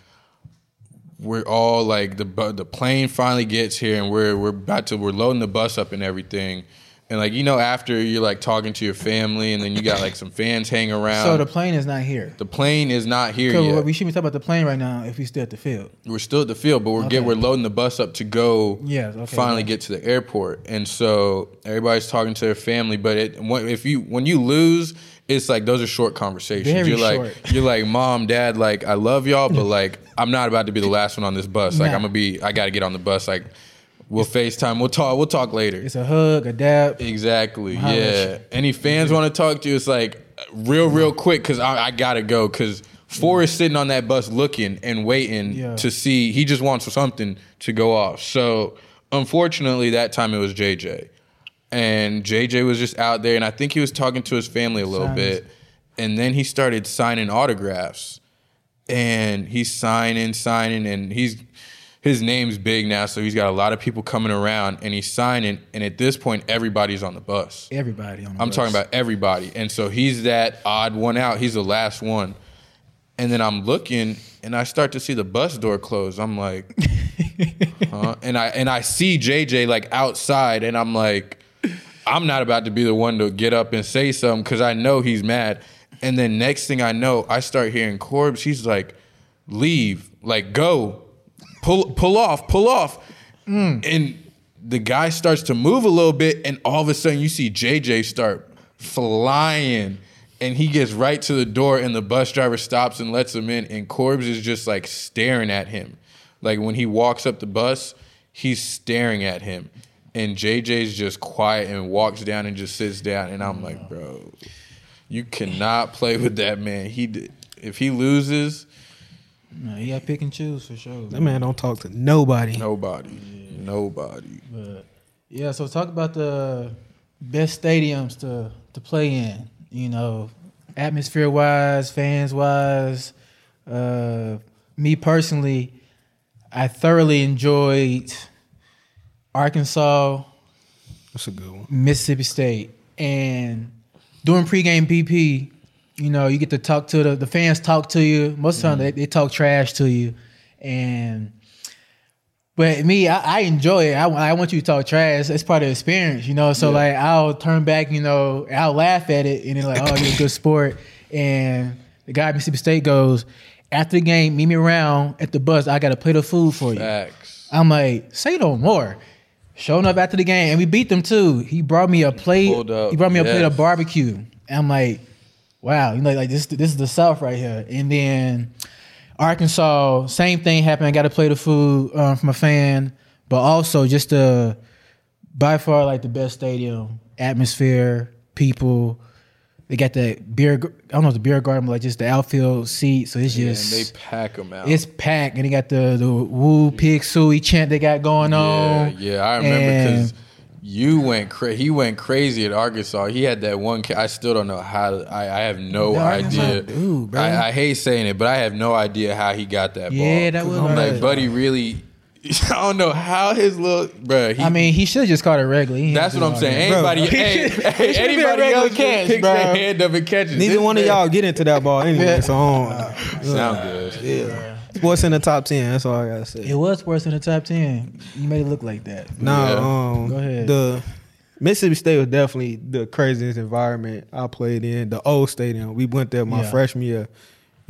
we're all like the bu- the plane finally gets here and we're we're about to we're loading the bus up and everything. And like you know after you're like talking to your family and then you got like some fans hanging around. So the plane is not here. the plane is not here yet. we should be talking about the plane right now if we still at the field. we're still at the field, but we're get we're loading the bus up to go Yes, okay, finally yeah. get to the airport. And so everybody's talking to their family, but it if you when you lose, it's like those are short conversations. Very you're like short. you're like, "Mom, Dad, like I love y'all, but like I'm not about to be the last one on this bus. Like Nah. I'm to be I got to get on the bus like we'll FaceTime. We'll talk we'll talk later." It's a hug, a dab. Exactly. Yeah. Any fans want to talk to you? It's like real, real quick because I, I gotta go because Four is sitting on that bus looking and waiting Yeah. to see. He just wants something to go off. So unfortunately, that time it was JJ, and JJ was just out there, and I think he was talking to his family a little Signs. bit, and then he started signing autographs, and he's signing, signing, and he's his name's big now, so he's got a lot of people coming around, and he's signing, and at this point, everybody's on the bus. Everybody on the bus. I'm bus. talking about everybody. And so he's that odd one out. He's the last one. And then I'm looking and I start to see the bus door close. I'm like, huh? And I and I see JJ like outside and I'm like, I'm not about to be the one to get up and say something because I know he's mad. And then next thing I know, I start hearing Corbs. He's like, leave, like go, pull pull off, pull off, Mm. and the guy starts to move a little bit, and all of a sudden you see JJ start flying. And he gets right to the door, and the bus driver stops and lets him in. And Corbs is just like staring at him. Like when he walks up the bus, he's staring at him. And JJ's just quiet and walks down and just sits down. And I'm like, bro, you cannot play with that man. He did, if he loses, No, you got pick and choose for sure. That man don't talk to nobody. nobody, nobody. But yeah, so talk about the best stadiums to to play in. You know, atmosphere wise, fans wise. Uh, me personally, I thoroughly enjoyed Arkansas, That's a good one. Mississippi State, and doing pregame BP. You know, you get to talk to the the fans. Talk to you most of the time. Mm-hmm. They, they talk trash to you, and but me, I, I enjoy it. I, I want you to talk trash. It's part of the experience, you know. So like, I'll turn back, you know, I'll laugh at it, and then like, oh, you're a good sport. And the guy at Mississippi State goes, after the game, meet me around at the bus. I got a plate of food for you. Facts. I'm like, say no more. Showing up after the game, and we beat them too. He brought me a plate. He brought me a plate of barbecue. And I'm like, wow, you know, like this, this is the South right here. And then Arkansas, same thing happened. I got a plate of food um, from a fan, but also just the by far like the best stadium atmosphere, people. They got that beer. I don't know the beer garden, but like just the outfield seat. So it's Yeah, just and they pack them out. it's packed, and they got the the woo pig sooie chant they got going yeah, on. yeah, I remember because you went cra- he went crazy at Arkansas. He had that one. Ca- I still don't know how. I, I have no The Arkansas idea. dude, bro. I, I hate saying it, but I have no idea how he got that ball. Yeah, that was I'm like, buddy, really. I don't know how his little bro. He, I mean, he should have just caught it regularly. He that's what I'm all saying. that. Bro. Anybody, hey, hey, should've been a anybody else catch, picks bro. their hand up and catches. Neither This one of y'all get into that ball anyway. So I don't- sound good. Yeah. Sports in the top ten. That's all I gotta say. It was worse in the top ten. You made it look like that. No, Yeah. um, Go ahead. The Mississippi State was definitely the craziest environment I played in. The old stadium. We went there my Yeah. freshman year.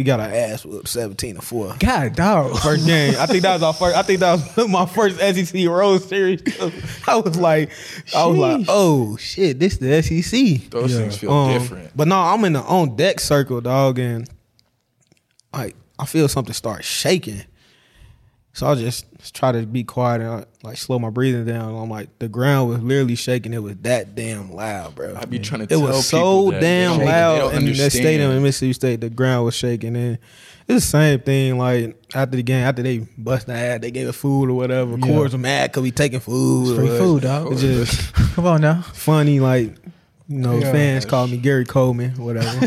We got our ass whooped seventeen to four. God, dog. First game. I think that was our first. I think that was my first SEC Road Series. I was like, I was like, oh shit, this the SEC. Those Yeah. things feel Um, different. But no, I'm in the on deck circle, dog, and like I feel something start shaking. So I just try to be quiet and uh, like slow my breathing down. I'm like, the ground was literally shaking. It was that damn loud, bro. I be trying to It tell was so that. damn They don't- they loud don't in that stadium in Mississippi State. The ground was shaking, and it's the same thing. Like after the game, after they bust the ad, they gave us food or whatever. Yeah. Coors were mad because we taking food. It's free food, dog. It's just Come on now. funny, like you know, Yeah. fans call me Gary Coleman, whatever.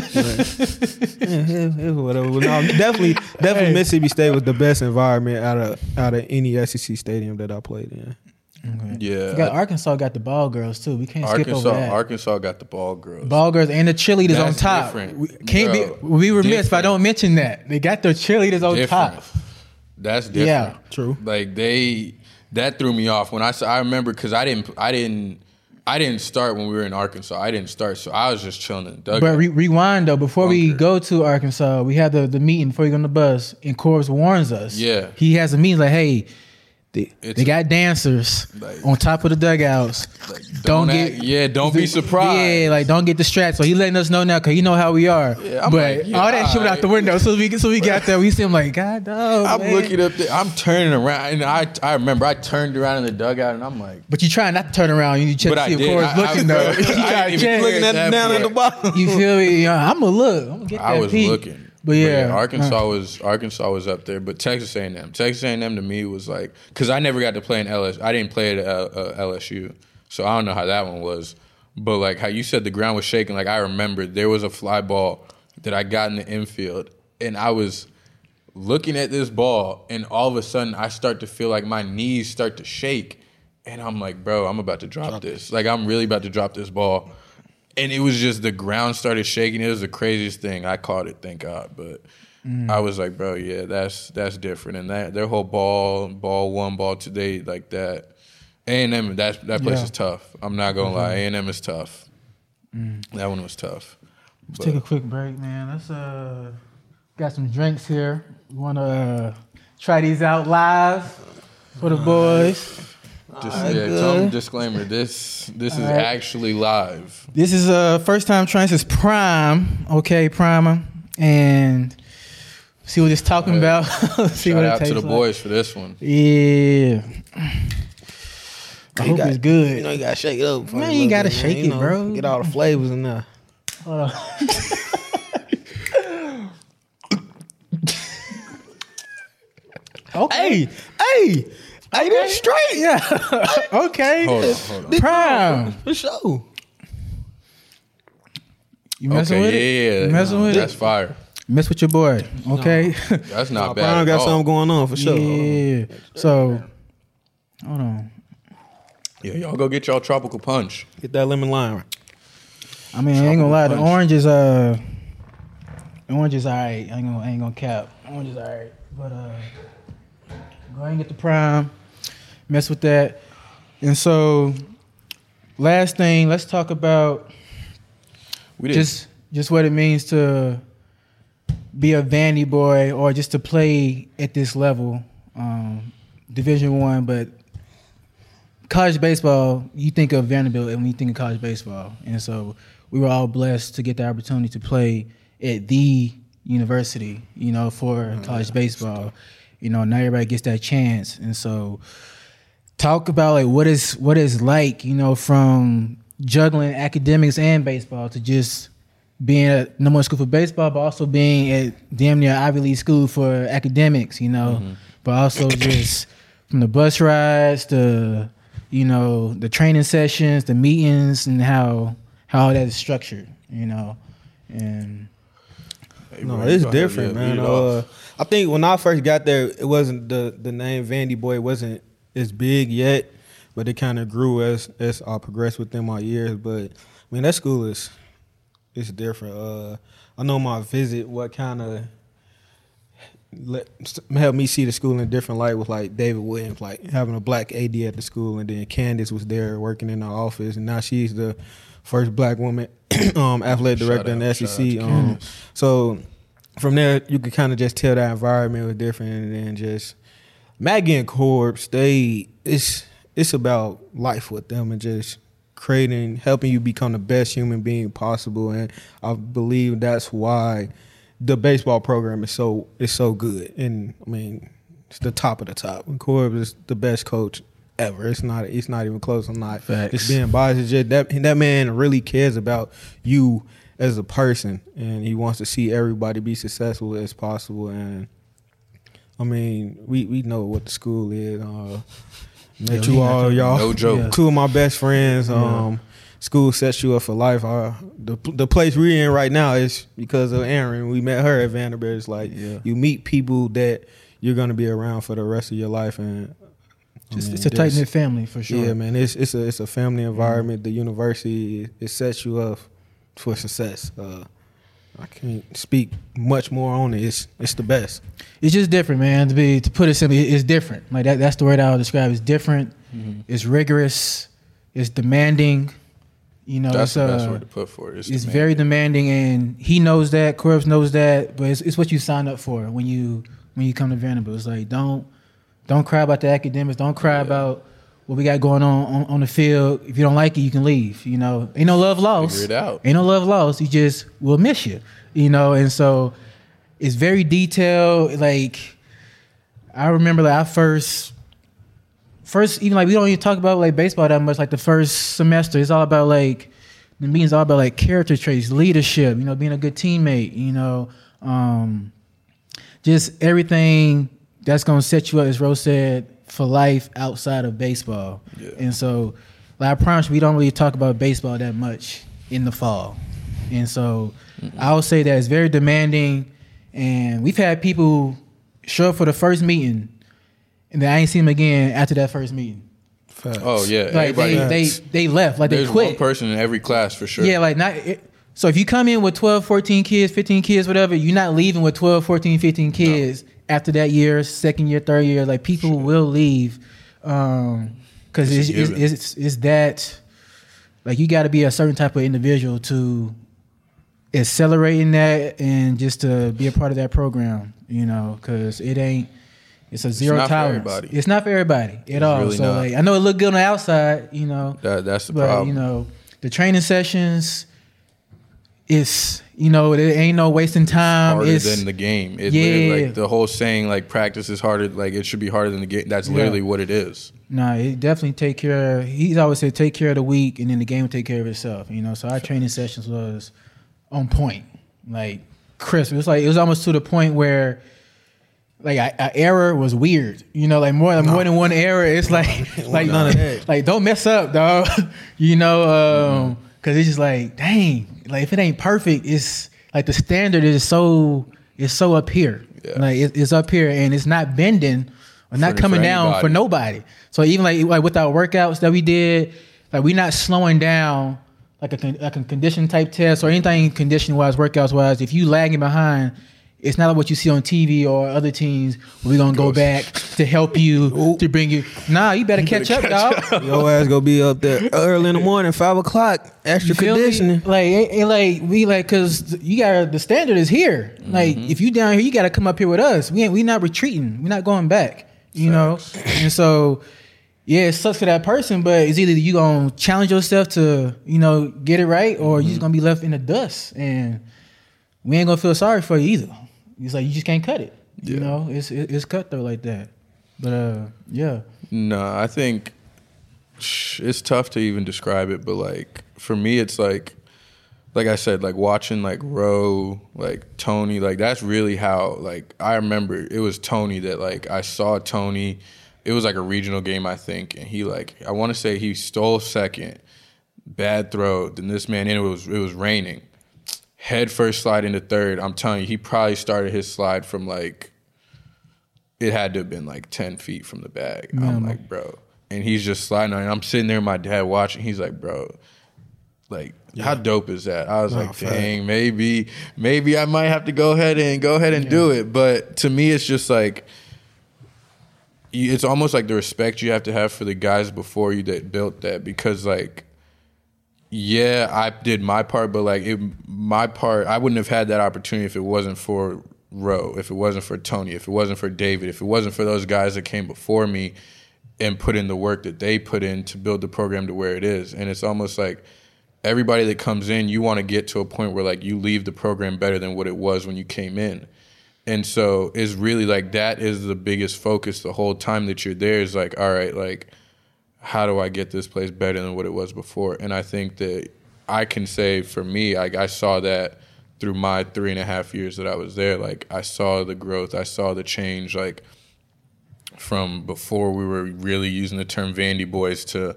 Whatever. No, definitely, definitely, Mississippi State was the best environment out of out of any SEC stadium that I played in. Yeah, got Arkansas got the ball girls too. We can't skip Arkansas. over that. Arkansas got the ball girls. ball girls and the cheerleaders on top. different. We can't Bro, be. We remiss if I don't mention that they got their cheerleaders on different. top. That's different. Yeah, true. Like they that threw me off when I saw. I remember because I didn't. I didn't. I didn't start when we were in Arkansas. I didn't start, so I was just chilling in. But re- rewind though, before we go to Arkansas, we had the, the meeting before you go on the bus, and Corbs warns us. Yeah. he has a meeting like, hey, they, It's- they got dancers Like- on top of the dugouts. Like, don't, don't get act- yeah, don't be surprised. Yeah, like don't get distracted. So he letting us know now because he know how we are. Yeah, I'm but like, yeah, all that shit went out the window. So we so we got there. We see him like, God, no. I'm man." looking up there. I'm turning around, and I I remember I turned around in the dugout, and I'm like, But you try not to turn around. You check But to I see if did. Corbs I- I- looking though. I you didn't try to even check. look Looking at that down at the bottom. You feel me? Yeah, I'm gonna look. I'm gonna get that I was peek. looking. But yeah, Arkansas uh, was Arkansas was up there, but Texas A&M, Texas A&M to me was like because I never got to play in LS. I didn't play at uh, uh, LSU, so I don't know how that one was. But like how you said, the ground was shaking. Like I remember there was a fly ball that I got in the infield, and I was looking at this ball, and all of a sudden I start to feel like my knees start to shake, and I'm like, bro, I'm about to drop, this. Like I'm really about to drop this ball. And it was just the ground started shaking. It was the craziest thing. I caught it, thank God. But I was like, bro, yeah, that's that's different. And that their whole ball, ball one, ball two, they like that. A and M, that that place Yeah. is tough. I'm not gonna lie, A and M is tough. That one was tough. Let's take a quick break, man. Let's uh got some drinks here. Want to uh, try these out live for the boys. Just, yeah, tell them disclaimer. This this is right. actually live. This is uh first time trying. This is Prime, okay, Primer, and see what it's talking about. see Shout what it out to the like. boys for this one. Yeah. I You hope got- it's good. You know you gotta shake it up. Man, a you gotta bit, shake you it, know, bro. Get all the flavors in there. Hold on. okay. Hey, hey, hey, this straight. Yeah. okay. Hold on, hold on. Prime. For sure. You messing Okay, with yeah, it? yeah, You messing with That's it? fire. Mess with your boy. Okay. That's not bad. Brown at got all. something going on for sure. yeah. So, hold on. Yeah, y'all go get y'all tropical punch. Get that lemon lime. I mean, I ain't gonna lie. The punch. orange is uh, the orange is alright. I ain't gonna, I ain't gonna cap. Orange is alright, but uh, go ahead and get the prime. Mess with that, and so last thing, let's talk about just just what it means to be a Vandy boy or just to play at this level, um, Division One. But college baseball, you think of Vanderbilt, and when you think of college baseball, and so we were all blessed to get the opportunity to play at the university, you know, for college baseball. You know, not everybody gets that chance, and so talk about like what is what is like, you know, from juggling academics and baseball to just being at number one school for baseball, but also being at damn near Ivy League school for academics, you know, but also just from the bus rides, the you know, the training sessions, the meetings, and how how all that is structured, you know, and No, it's different, man. Uh. I think when I first got there, it wasn't the the name Vandy Boy wasn't as big yet, but it kind of grew as as I progressed within my years. But I mean, that school is it's different. Uh, I know my visit, what kind of let helped me see the school in a different light was like David Williams, like having a black AD at the school, and then Candice was there working in the office, and now she's the first black woman um, athletic director in the out- shout out SEC. Um, so from there, you could kind of just tell that environment was different, and then just Maggie and Corbs, they it's it's about life with them and just creating, helping you become the best human being possible, and I believe that's why the baseball program is so is so good, and I mean it's the top of the top. And Corbs is the best coach ever. It's not it's not even close. I'm not Facts. just being biased. It's just that that man really cares about you as a person, and he wants to see everybody be successful as possible. And I mean, we we know what the school is. Uh, met you all, you. y'all. No joke. Yeah. Two of my best friends. Um, school sets you up for life. Uh, the the place we're in right now is because of Aaron. We met her at Vanderbilt. It's like Yeah. you meet people that you're gonna be around for the rest of your life, and I mean, it's a tight knit family for sure. yeah, man, it's it's a it's a family environment. The university it sets you up for success. Uh, I can't speak much more on it. It's it's the best. it's just different, man. To be to put it simply, it's different. Like that. That's the word I'll describe. It's different. Mm-hmm. It's rigorous. It's demanding. You know, That's it's, the best uh, word to put for it. It's, demanding. very demanding, and he knows that. Corbs knows that. But it's, it's what you sign up for when you when you come to Vanderbilt. It's like don't don't cry about the academics. Don't cry about what we got going on, on on the field. If you don't like it, you can leave. You know, ain't no love lost. Figure it out. Ain't no love lost. You just will miss you. You know, and so it's very detailed. Like I remember, like I first first even like we don't even talk about like baseball that much. Like the first semester, it's all about like the meetings all about like character traits, leadership. You know, being a good teammate. You know, um, just everything that's gonna set you up, as Rose said, for life outside of baseball. Yeah. And so, like I promise, we don't really talk about baseball that much in the fall. And so, I would say that it's very demanding. And we've had people show up for the first meeting, and then I ain't seen them again after that first meeting. Oh yeah, Like everybody. they, they they left, like they there's quit. one person in every class for sure. Yeah, like not. It, so if you come in with 12, 14 kids, 15 kids, whatever, you're not leaving with 12, 14, 15 kids after that year, second year, third year. Like people will leave um, because It's it's, it's, it's, it's that like you got to be a certain type of individual to accelerating that and just to be a part of that program, you know, because it ain't. It's a zero not for tolerance. everybody. It's not for everybody at all. really so not. like, I know it looked good on the outside, you know, That that's the but problem. you know, the training sessions, it's you know, there ain't no wasting time. harder it's than the game. It Yeah. like the whole saying like practice is harder. Like it should be harder than the game. That's literally what it is. Nah, it definitely take care. He's always said take care of the week, and then the game will take care of itself. You know, so our training sessions was on point, like crisp. It was like it was almost to the point where, like, a, a error was weird. You know, like more like more than one error. It's like like none of that. like don't mess up, dog. you know, um, because it's just like dang, like if it ain't perfect, it's like the standard is so it's so up here. Yeah. Like it, it's up here, and it's not bending or not For- coming for down for nobody. So even like like with our workouts that we did, like we not slowing down like a like a condition type test or anything condition wise, workouts wise. If you lagging behind, it's not like what you see on TV or other teams. We're gonna go back to help you to bring you. Nah, you better catch up, dog. Your ass gonna be up there early in the morning, five o'clock, extra You feel me? conditioning. Like, ain't, ain't like we like, cause you got the standard is here. Like, Mm-hmm. if you down here, you got to come up here with us. We ain't, we not retreating. We not going back. You know, and so yeah, it sucks for that person, but it's either you gonna challenge yourself to you know get it right, or you just gonna be left in the dust, and we ain't gonna feel sorry for you either. It's like you just can't cut it. You know, it's it- it's cutthroat like that. But uh, yeah, No, I think it's tough to even describe it, but like for me, it's like, like I said, like watching like Ro, like Tony, like that's really how like I remember it was Tony that like I saw Tony. It was like a regional game, I think, and he like I want to say he stole second, bad throw. Then this man, and it was it was raining, head first slide into third. I'm telling you, he probably started his slide from like it had to have been like 10 feet from the bag. I'm like, bro. And he's just sliding on it. I'm sitting there, my dad watching. He's like, bro, like, how dope is that? I was Nah, like, dang, maybe, maybe I might have to go ahead and go ahead and do it. But to me, it's just like, it's almost like the respect you have to have for the guys before you that built that because like yeah i did my part but like it, my part i wouldn't have had that opportunity if it wasn't for ro if it wasn't for tony if it wasn't for david if it wasn't for those guys that came before me and put in the work that they put in to build the program to where it is. And it's almost like everybody that comes in you want to get to a point where like you leave the program better than what it was when you came in. And so it's really like that is the biggest focus the whole time that you're there is like, all right, like how do I get this place better than what it was before? And I think that I can say for me, like I saw that through my three and a half years that I was there. Like I saw the growth, I saw the change, like from before we were really using the term Vandy Boys to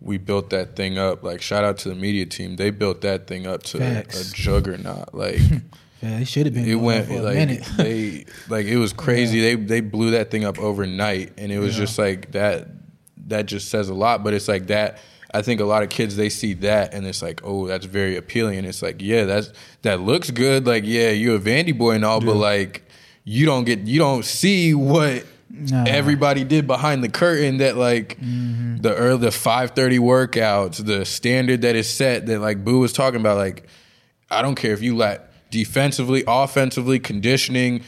we built that thing up. Like shout out to the media team. They built that thing up to Facts. a juggernaut. Like yeah, it should have been. it went like they like it was crazy. They they blew that thing up overnight, and it was just like that. That just says a lot. But it's like that. I think a lot of kids they see that and it's like, oh, that's very appealing. And it's like, yeah, that's that looks good. Like, yeah, you're a Vandy boy and all, but like, you don't get you don't see what Nah. everybody did behind the curtain. That like mm-hmm. the early the five thirty workouts, the standard that is set. That like Boo was talking about. Like, I don't care if you lack defensively, offensively, conditioning,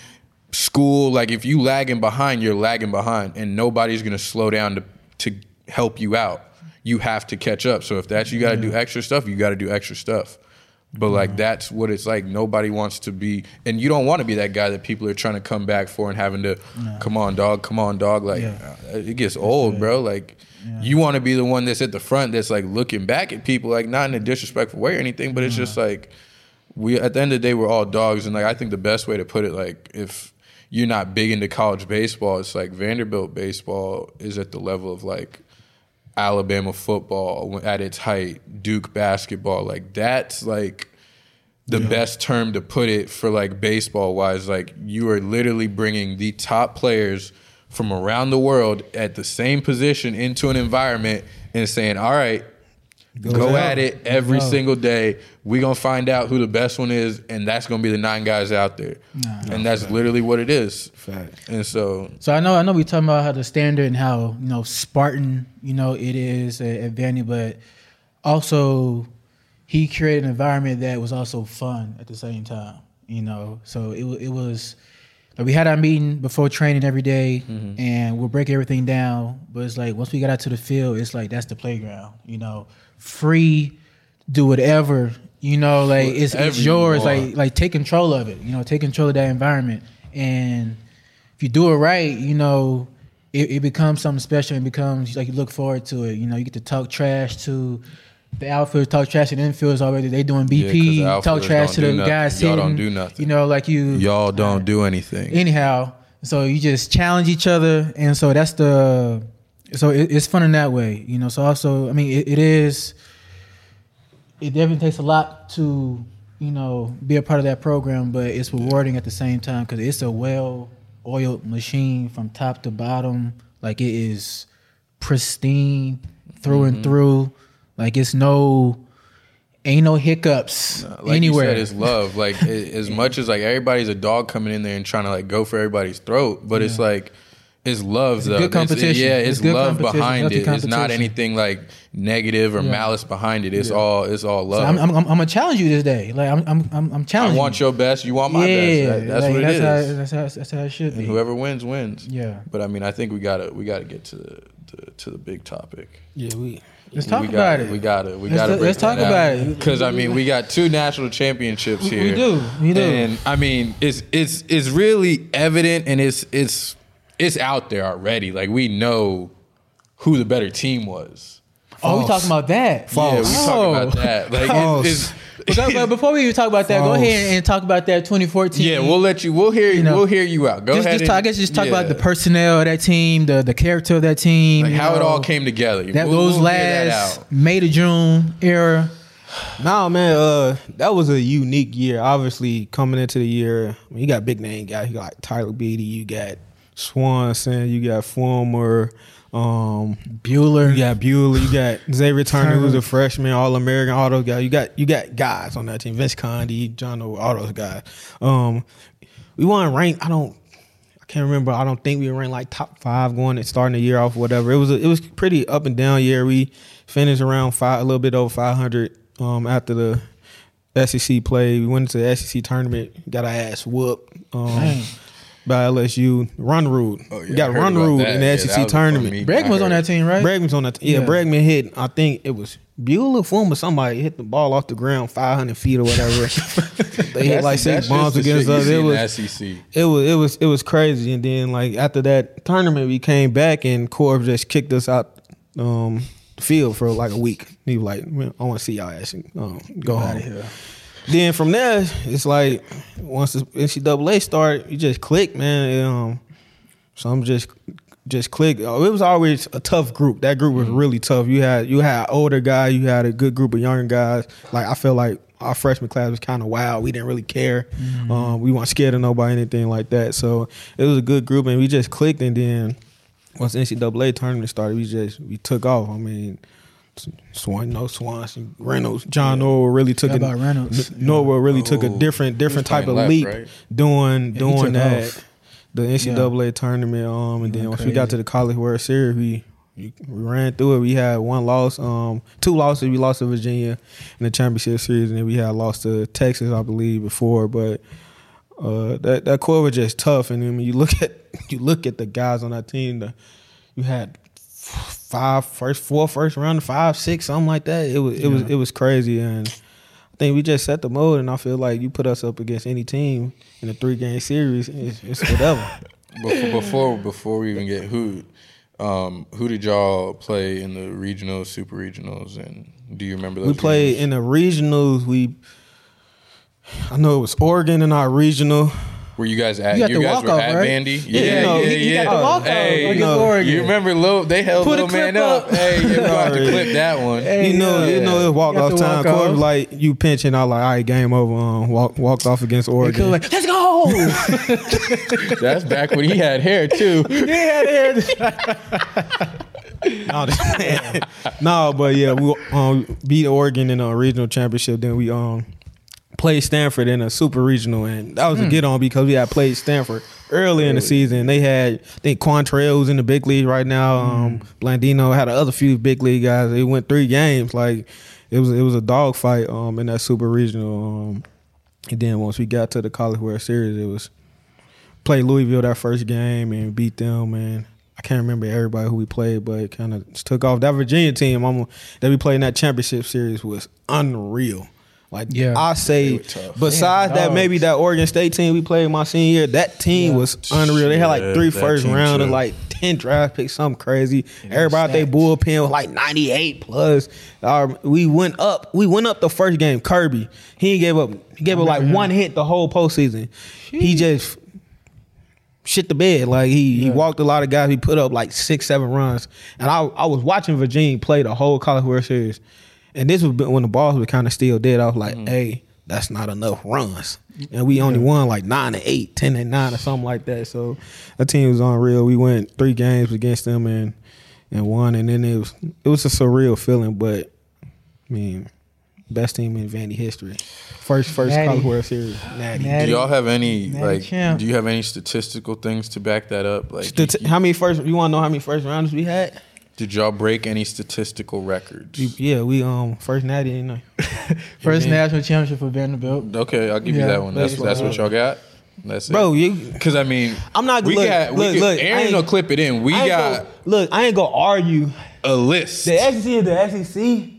school. Like if you lagging behind, you're lagging behind, and nobody's gonna slow down to to help you out. You have to catch up. So if that's you got to do extra stuff, you got to do extra stuff. But like that's what it's like. Nobody wants to be, and you don't want to be that guy that people are trying to come back for and having to, come on, dog, come on, dog. Like Yeah. uh, it gets old, bro. Like you want to be the one that's at the front that's like looking back at people, like not in a disrespectful way or anything, but it's just like we at the end of the day we're all dogs, and like I think the best way to put it, like if you're not big into college baseball, it's like Vanderbilt baseball is at the level of like Alabama football at its height, Duke basketball. Like that's like the best term to put it for like baseball wise. Like you are literally bringing the top players from around the world at the same position into an environment and saying, "All right, go, out. at it every Go. single day. We gonna find out who the best one is, and that's gonna be the nine guys out there." and that's literally what it is. Fact. And so So I know I know we talking about how the standard and how you know Spartan you know it is at, at Vandy, but also he created an environment that was also fun at the same time. You know, so it it was. Like we had our meeting before training every day, Mm-hmm. and we'll break everything down. But it's like once we got out to the field, it's like that's the playground. You know, free, do whatever. You know, like it's Whatever it's you yours. want. Like like take control of it. You know, take control of that environment. And if you do it right, you know, it, it becomes something special and becomes like you look forward to it. You know, you get to talk trash to the outfield, talk trash to the infielders already. They doing BP, talk trash to the nothing. guys Y'all hitting. don't do nothing. You know, like you Y'all don't do anything. anyhow. So you just challenge each other, and so that's the. So it, it's fun in that way, you know. So also, I mean, it, it is. It definitely takes a lot to, you know, be a part of that program, but it's rewarding at the same time because it's a well-oiled machine from top to bottom. Like it is pristine through and mm-hmm. through. Like it's no, ain't no hiccups like anywhere. you said, it's love. Like a- as much as like everybody's a dog coming in there and trying to like go for everybody's throat, but it's like it's love It's a though. good competition. yeah, It's it's, good love behind it. It's not anything like negative or Yeah. malice behind it. It's all it's all love. So I'm, I'm, I'm, I'm gonna challenge you this day. Like I'm, I'm, I'm, I'm I challenging. want you. your best. You want my yeah, best. That- that's like, what it that's is. How, that's, how, that's how it should be. and be. whoever wins wins. Yeah. But I mean, I think we gotta we gotta get to the to, to the big topic. Yeah, we. Let's talk we about gotta, it. We got to We Let's got to. t- let's talk about it. Because I mean, we got two national championships here. we do. We do. And I mean, it's it's it's really evident, and it's it's it's out there already. Like we know who the better team was. oh, we talking about that. Yeah, we Oh. talk about that. Like False. it's, it's, But, but before we even talk about that, go ahead and talk about that 2014. yeah, we'll let you. We'll hear you. know, we'll hear you out. Go just, ahead. just talk, I guess just talk about the personnel of that team, the the character of that team, like you how it all came together. That We'll- those we'll hear that last. May to June era. Nah, man, uh, that was a unique year. Obviously, coming into the year, I mean, you got big name guys. You got like Tyler Beede, you got Swanson, you got Fulmer, um, Buehler. you got Buehler, you got Xavier Turner, who's a freshman, All American, all those guys. You got you got guys on that team. Vince Conde, John, O, all those guys. Um, we weren't ranked. I don't. I can't remember. I don't think we were ranked like top five going and starting the year off. Whatever. It was. A, it was pretty up and down year. We finished around five, a little bit over five hundred. Um, after the SEC play, we went into the SEC tournament, got our ass whooped. Um, Dang. By LSU, Run Ruled. Oh, yeah, we got I Run about Ruled that. in the Yeah, SEC that was a fun tournament. meeting. Bregman was on that team, right? Bregman's on that. Yeah, Yeah. Bregman hit. I think it was Buehler, Fulmer, somebody hit the ball off the ground, five hundred feet or whatever. they hit like six bombs against us. It was, SEC. it was, it was, it was crazy. And then like after that tournament, we came back and Corb just kicked us out um, the field for like a week. He was like, I want to see y'all ass and um, go home. Then from there, it's like once the NCAA started, you just click, man. It, um, some just just click. Oh, it was always a tough group. That group was really tough. You had you had older guys, you had a good group of younger guys. Like I feel like our freshman class was kind of wild. We didn't really care. Um, we weren't scared of nobody, anything like that. So it was a good group, and we just clicked. And then once the NCAA tournament started, we just we took off. I mean. Swan, no Swanson, Reynolds, John Norwood really took How it. about Reynolds? N- Norwood really took a Oh, different different type of left, leap right? doing Yeah, doing that off. the NCAA tournament. Um, and then went once we got to the College World Series, we we we ran through it. We had one loss, um, two losses. We lost to Virginia in the championship series, and then we had lost to Texas, I believe, before. But uh, that that core was just tough. And then when you look at you look at the guys on that team, the, you had five first four first round, five six, something like that. It was it was it was crazy, and I think we just set the mode. And I feel like you put us up against any team in a three game series, it's, it's whatever. before before before we even get who um who did y'all play in the regionals super regionals and do you remember those we played games? in the regionals. We I know it was Oregon in our regional. Were you guys at You got you the guys were walk-off, at right? Vandy Yeah, yeah no, yeah he- he yeah got the walk-off hey, against no, you remember Lil they held Put a little man up up. hey you got to clip that one Hey, you know, you know, it walk off time. walk-off. Like you pinching. I like, all right, game over. Um, walk, walked off against Oregon. could like, let's go. that's back when he had hair too yeah, no, no, but yeah, we um, beat Oregon in a regional championship. Then we um played Stanford in a super regional, and that was a get on because we had played Stanford early in the season. They had I think Quantrill who's in the big league right now. Um, Blandino had a other few big league guys. They went three games. Like it was it was a dog fight um in that super regional. Um, and then once we got to the College World Series, it was play Louisville that first game and beat them. And I can't remember everybody who we played, but it kind of took off. That Virginia team I'm, that we played in that championship series was unreal. Like Yeah. I say, besides Yeah, that, maybe that Oregon State team we played my senior year, that team Yeah. was unreal. They had like Yeah, three that first team round and like ten draft picks, something crazy. Everybody they stacked. bullpen was like ninety eight plus. Our, we went up. We went up the first game. Kirby, he gave up. He gave up like one hit the whole postseason. He just shit the bed. Like he, he walked a lot of guys. He put up like six, seven runs. And I I was watching Virginia play the whole College World Series, and this was when the balls were kind of still dead. I was like, Mm. hey, that's not enough runs. And we only won like nine to eight, 10 and nine or something like that. So that team was unreal. We went three games against them and and won. And then it was it was a surreal feeling, but I mean, best team in Vandy history. First first Natty. College World Series. Natty. Natty. Do y'all have any Natty like? champ. Do you have any statistical things to back that up? Like, Stati- you- how many first? You want to know how many first rounders we had? Did y'all break any statistical records? We, yeah, we um first natty. You know. First Yeah. national championship for Vanderbilt. Okay, I'll give Yeah, you that one. That's that's that's what- what y'all got. That's it, Bro, you. Because I mean, I'm not- We look, got. We look, could- look, I Aaron ain't- will clip it in. We got gonna- look, I ain't gonna argue. a list. The SEC is the SEC.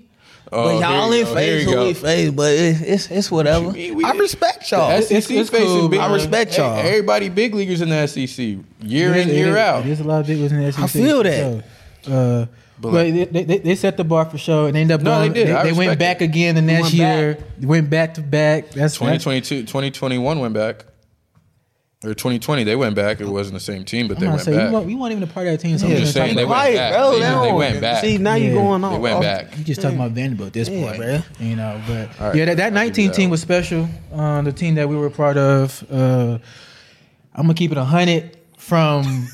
Oh, but y'all here in you go, here face who we face, but it, it's it's whatever. mean? We- I respect y'all. The SEC it's facing cool, big. I respect y'all. Hey, everybody, big leaguers in the SEC, year It in, is- year it is- out. There's a lot of big ones in the SEC. I feel that. sure. Uh, But but they, they, they set the bar for sure, and they ended up No, going. they did. I They, went back it. again the next went year. They went back to back. That's 2022, 2021 went back. Or 2020, they went back. It wasn't the same team, but I'm they not went saying back. you weren't, you weren't even a part of that team. So I'm I'm just saying they went Quiet, back. bro. They- They, they went back. See, now Yeah. you going on. They went off- back. You just talking about Vanderbilt at this Yeah, point, bruh. you know. But All right, yeah, that, that 19 that team was special. Uh, the team that we were part of. Uh, I'm gonna keep it hundred from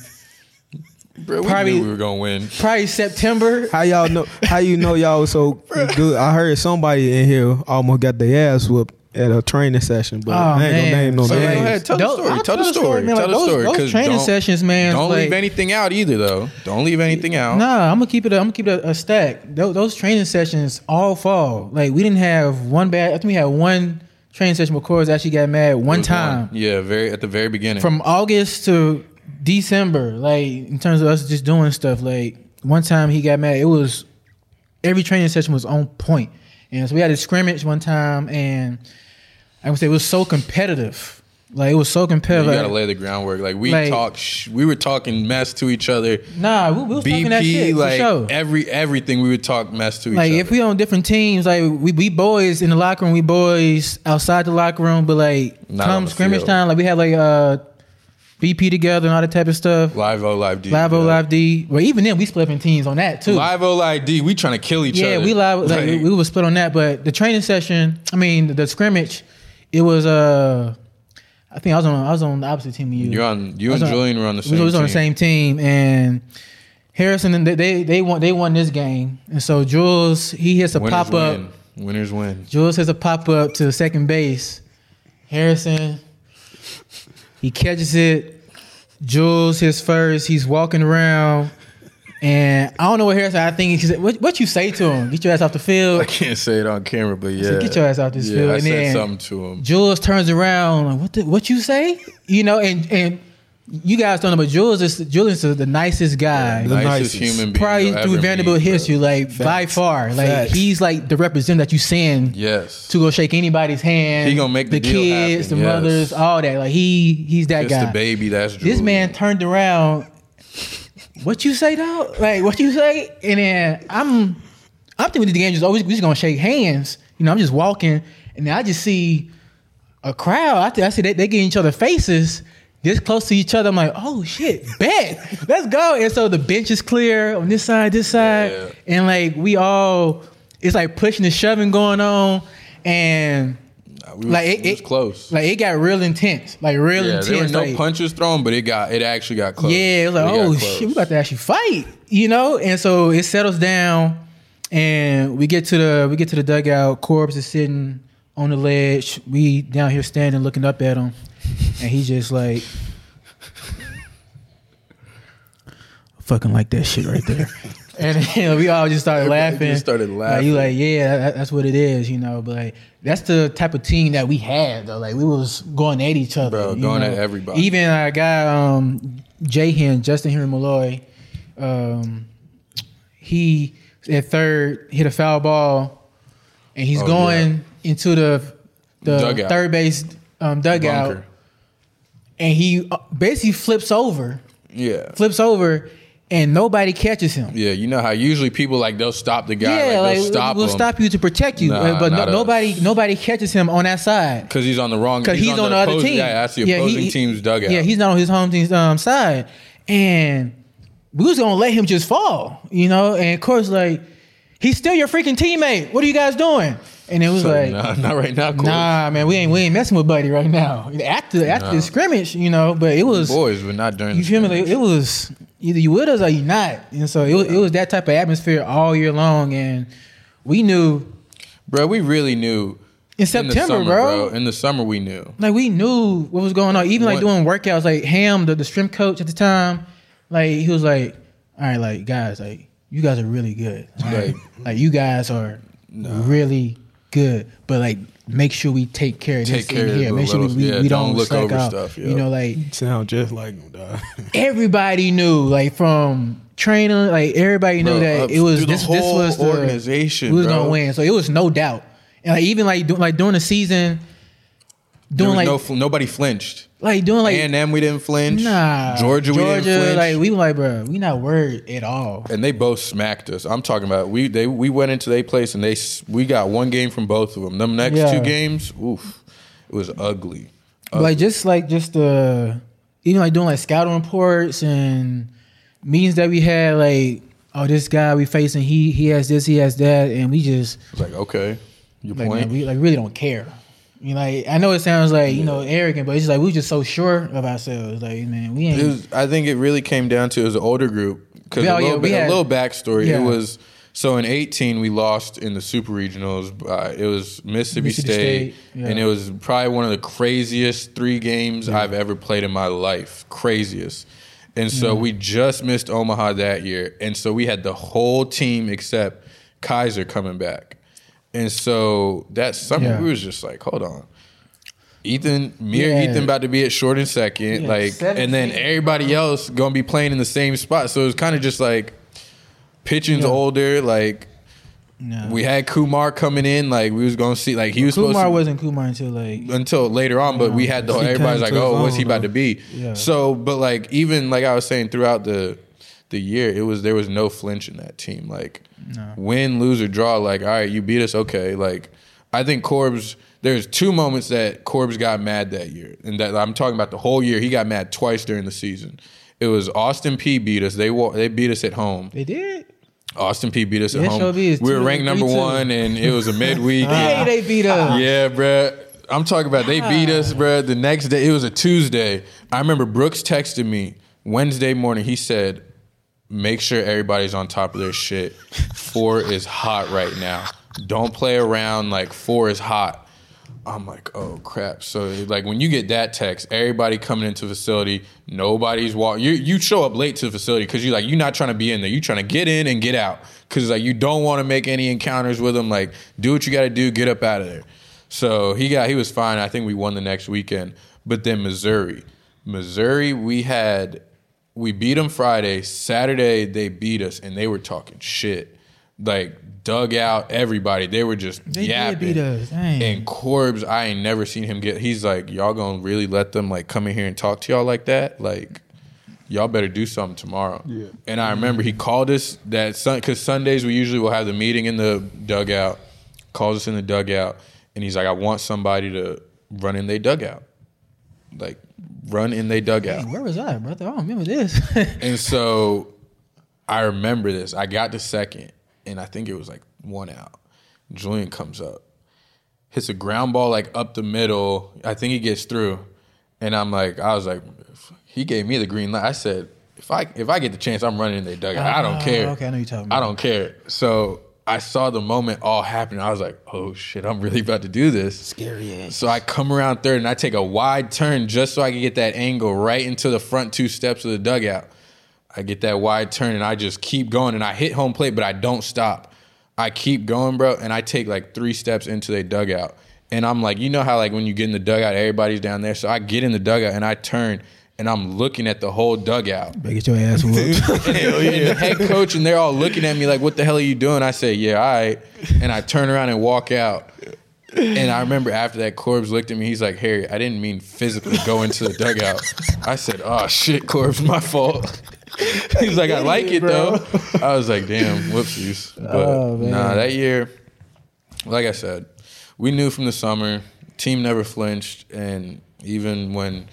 Bro, we Probably- knew we were gonna win. probably September. How y'all know? How you know y'all was so good? I heard somebody in here almost got their ass whooped at a training session, but Oh, I ain't man. gonna name no So go ahead, tell the story. I'll Tell the story. man. Tell Like, the those- story. Those 'cause training don't- sessions, man. Don't like, leave anything out either, though. Don't leave anything out. Nah, I'm gonna keep it. I'm gonna keep it a, a stack. Those, those training sessions all fall. Like we didn't have one bad. I think we had one training session where Corey actually got mad one was time Yeah, very at the very beginning. from August to December. Like in terms of us just doing stuff. Like one time he got mad. It was every training session was on. And so we had a scrimmage one time, and I would say it was so competitive. Like it was so competitive. you gotta lay the groundwork. Like we Like- talk, sh- we were talking mess to each other. nah, we, we was talking that shit like sure. every everything, we would talk mess to each like other. Like if we on different teams, like we we boys in the locker room, we boys outside the locker room, but like Not come scrimmage field. time, like we had like uh BP together and all that type of stuff. live O, live D, Live O, yeah. live D. Well, even then we split up in teams on that too. live O, live D. We trying to kill each yeah, other. Yeah, we live like, we, we was split on that, but the training session, I mean the, the scrimmage, it was uh I think I was on I was on the opposite team of you. You're on. You and on- Julian were on the same. Team. We was on the same team and Harrison they they they won they won this game and so Jules he hits a Winners pop up. win. Winners win. Jules has a pop up to second base. Harrison, he catches it. Jules his first. He's walking around, and I don't know what Harrison. I think he said, "What, what you say to him? Get your ass off the field. I can't say it on camera, but yeah. said, "Get your ass off this yeah, field," I and said then- something to him. Jules turns around. Like, what? The, what you say? You know, and and you guys don't know, but Jules is Julius is the nicest guy. The nicest, nicest. human being. Probably you'll through ever Vanderbilt meet, bro. history, like by far, like Facts. he's like the representative that you send Yes. to go shake anybody's hand. He gonna make the deal kids, happen, the yes. mothers, all that. Like he, he's that Just guy. the baby. That's This man turned around. What you say, though? Like what you say? And then I'm, I'm thinking the game just always we just gonna shake hands. You know, I'm just walking, and then I just see a crowd. I, th- I see they, they get each other faces. This close to each other, I'm like, oh shit, bet, let's go. And so the bench is clear on this side, this side, Yeah. and like we all, it's like pushing and shoving going on, and Nah, we was, like it, we was it- close. Like it got real intense, like real yeah, intense. there no like, punches thrown, but it got it actually got close. yeah, it was like, We oh shit, we about to actually fight, you know. And so it settles down, and we get to the we get to the dugout. Corbs is sitting on the ledge. We down here standing, looking up at him, and he just like, fucking like that shit right there. and you know, we all just started Everybody laughing. just started Like, you laughing. like, yeah, that, that's what it is, you know. But like, that's the type of team that we had, though. Like, we was going at each other, Bro, going know? at everybody. Even our guy, um, Jay Hen, Justin Henry Malloy, um, he at third hit a foul ball, and he's Oh, going into the the Dugout. third base um, dugout, Bunker. And he uh, basically flips over, Yeah. flips over, and nobody catches him. Yeah, you know how usually people like they'll stop the guy, Yeah, like, like, they'll stop we'll him stop you to protect you, Nah, but no, nobody nobody catches him on that side because he's on the wrong. because he's, on, the, other opposing- team. Yeah, that's the Yeah, opposing he- team's dugout. Yeah, he's not on his home team's um, side, and we was gonna let him just fall, you know. And of course, like he's still your freaking teammate. What are you guys doing? And it was So, like, nah, not right now. Nah, man, we ain't we ain't messing with Buddy right now. After after Nah. the scrimmage, you know, but it was boys, but not during. you feel me? Like, it was either you with us or you not, and so it was, it was that type of atmosphere all year long, and we knew bro, we really knew in in September, summer, bro. In the summer, we knew. Like we knew what was going on. Even like doing workouts, like Ham, the, the strength coach at the time, like he was like, "All right, like guys, like you guys are really good. right? Like- like you guys are really good, but like make sure we take care of Take this care in of here. Make sure we, little- we, yeah, we don't don't, look slack over out. stuff, You know, like Sound just like him, dog. everybody knew, like from training, like everybody knew Bro, that up it was through the this. This whole was the organization, We was bro. gonna win, so it was no doubt. And like even like do, like during the season, There doing like no, fl- nobody flinched. like doing like and then we didn't flinch. Nah, Georgia, we didn't flinch. Like we were like, bro, we not worried at all. and they both smacked us. I'm talking about we they we went into their place and they we got one game from both of them. Them next Yeah. two games, oof, it was ugly. But like just like just uh even like doing like scouting reports and meetings that we had, like, oh, this guy we facing, he he has this, he has that, and we just like okay, you like point. man, we like really don't care. You know, like I know it sounds like you know arrogant, but it's just like we just so sure of ourselves. Like man, we ain't. It was, I think it really came down to it was an older group because Yeah, a, yeah, little bit, had- a little backstory. Yeah. It was so in 18 we lost in the super regionals. Uh, it was Mississippi, Mississippi State, State, yeah. and it was probably one of the craziest three games I've ever played in my life. Craziest. And so we just missed Omaha that year, and so we had the whole team except Kaiser coming back. And so that summer Yeah. we was just like, hold on. Ethan, me or Yeah. Ethan about to be at short and second, Yeah, like, and then 17. everybody else gonna be playing in the same spot. So it was kind of just like pitching's Yeah. older. Like no. we had Kumar coming in, like we was gonna see, like he was Kumar supposed to, wasn't Kumar until like until later on, but we had the He everybody's like, oh, what's he about though. to be? Yeah. So, but like even like I was saying throughout the the year, it was there was no flinch in that team. Like win, lose or draw, like all right, you beat us, okay. Like I think Corbs. There's two moments that Corbs got mad that year, and that I'm talking about the whole year. He got mad twice during the season. It was Austin Peay beat us. They they beat us at home. they did. Austin Peay beat us at Yeah, home. We were ranked number two. one, and it was a midweek. Hey, they beat us. Yeah, bruh. I'm talking about they beat ah. us, bruh. The next day, it was a Tuesday. I remember Brooks texted me Wednesday morning. He said, "Make sure everybody's on top of their shit. Four is hot right now. Don't play around. Like four is hot." I'm like, oh crap. So like when you get that text, everybody coming into facility, nobody's walking. You you show up late to the facility because you're like you're not trying to be in there. You're trying to get in and get out because like you don't want to make any encounters with them. Like do what you got to do, get up out of there. So he got he was fine. I think we won the next weekend. But then Missouri, Missouri, we had we beat them Friday. Saturday they beat us and they were talking shit. Like dug out everybody. They were just They did yapping. beat us. Dang. And Corbs, I ain't never seen him get. He's like, y'all gonna really let them like come in here and talk to y'all like that? Like, y'all better do something tomorrow. Yeah. And I remember he called us that sun because Sundays we usually will have the meeting in the dugout. Calls us in the dugout, and he's like, I want somebody to run in their dugout, like run in their dugout. Where was I, brother? I don't remember this. And so I remember this. I got to second, and I think it was like one out. Julian comes up, hits a ground ball like up the middle. I think he gets through, and I'm like, I was like, he gave me the green light. I said, if I if I get the chance, I'm running in their dugout. I don't Oh, care. okay, I know you're talking I don't care. So I saw the moment all happen. I was like, oh shit, I'm really about to do this. Scary ass. So I come around third and I take a wide turn just so I can get that angle right into the front two steps of the dugout. I get that wide turn and I just keep going and I hit home plate, but I don't stop. I keep going, bro, and I take like three steps into the dugout. And I'm like, you know how like when you get in the dugout, everybody's down there. So I get in the dugout and I turn and I'm looking at the whole dugout. Better get your ass whooped. and the head coach and they're all looking at me like, "What the hell are you doing?" I say, "Yeah, all right," and I turn around and walk out. And I remember after that, Corbs looked at me. He's like, "Harry, I didn't mean physically go into the dugout." I said, "Oh shit, Corbs, my fault." He's like, "I like it though." I was like, "Damn, whoopsies." Oh, but Oh, man. nah, that year, like I said, we knew from the summer. Team never flinched, and even when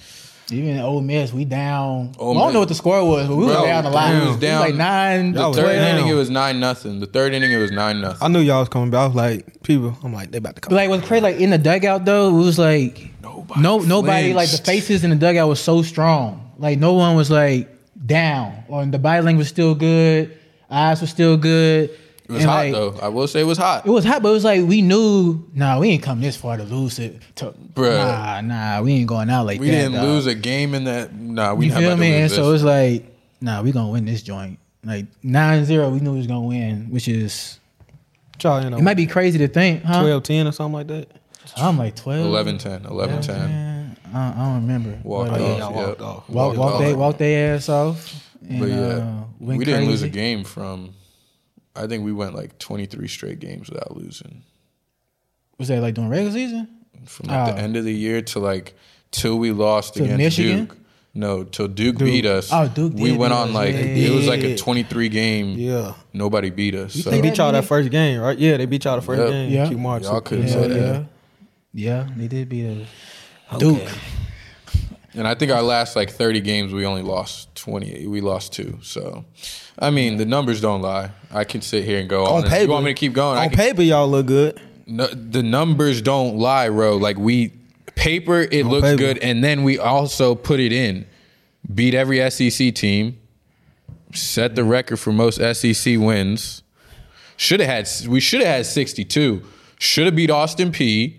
Even Ole Miss, we down. Ole I don't Miss- know what the score was, but we Bro, were down a lot. we It was was, down- like nine. The third down. inning, it was nine nothing. The third inning, it was nine nothing. I knew y'all was coming back. I was like, people, I'm like, they about to come. But like what's crazy, like in the dugout though, it was like Nobody no nobody like the flinched. faces in the dugout was so strong. Like no one was like down, or the body language was still good, eyes were still good. It was And, hot like, though. I will say it was hot. It was hot, but it was like we knew, nah, we ain't come this far to lose it. To, Bruh. Nah, nah, we ain't going out like We that. We didn't dog. lose a game in that. Nah, we You feel me? lose And this. so it's like, nah, we gonna win this joint. Like 9-0, we knew we was gonna win, which is Y'all in it might be crazy to think, huh? 12 10 or something like that. I'm like 12. 11 10. 11 10. Man, I, I don't remember. Walked But, off. y'all yep. walked off. Walk, Walked walk, off. they, walk their ass off. And, But yeah, uh, went we didn't lose a game from. I think we went like 23 straight games without losing. Was that like during regular season? From like Oh. the end of the year to like till we lost To against Michigan? Duke. No, till Duke, beat us. Oh, Duke We did went on us. like Yeah, it was like a 23 game. Yeah. Nobody beat us. So They beat y'all that first game, right? Yeah, they beat y'all the first Yep. game. Yeah. Q Marks. Y'all couldn't Yeah, say yeah. that. Yeah, they did beat us. Duke. And I think our last like 30 games, we only lost 20. We lost two. So, I mean, the numbers don't lie. I can sit here and go on. On paper. You want me to keep going? On can, paper, y'all look good. no, the numbers don't lie, bro. Like we paper, it looks paper. good, and then we also put it in. Beat every SEC team. Set the record for most SEC wins. Should have had. We should have had 62. Should have beat Austin Peay.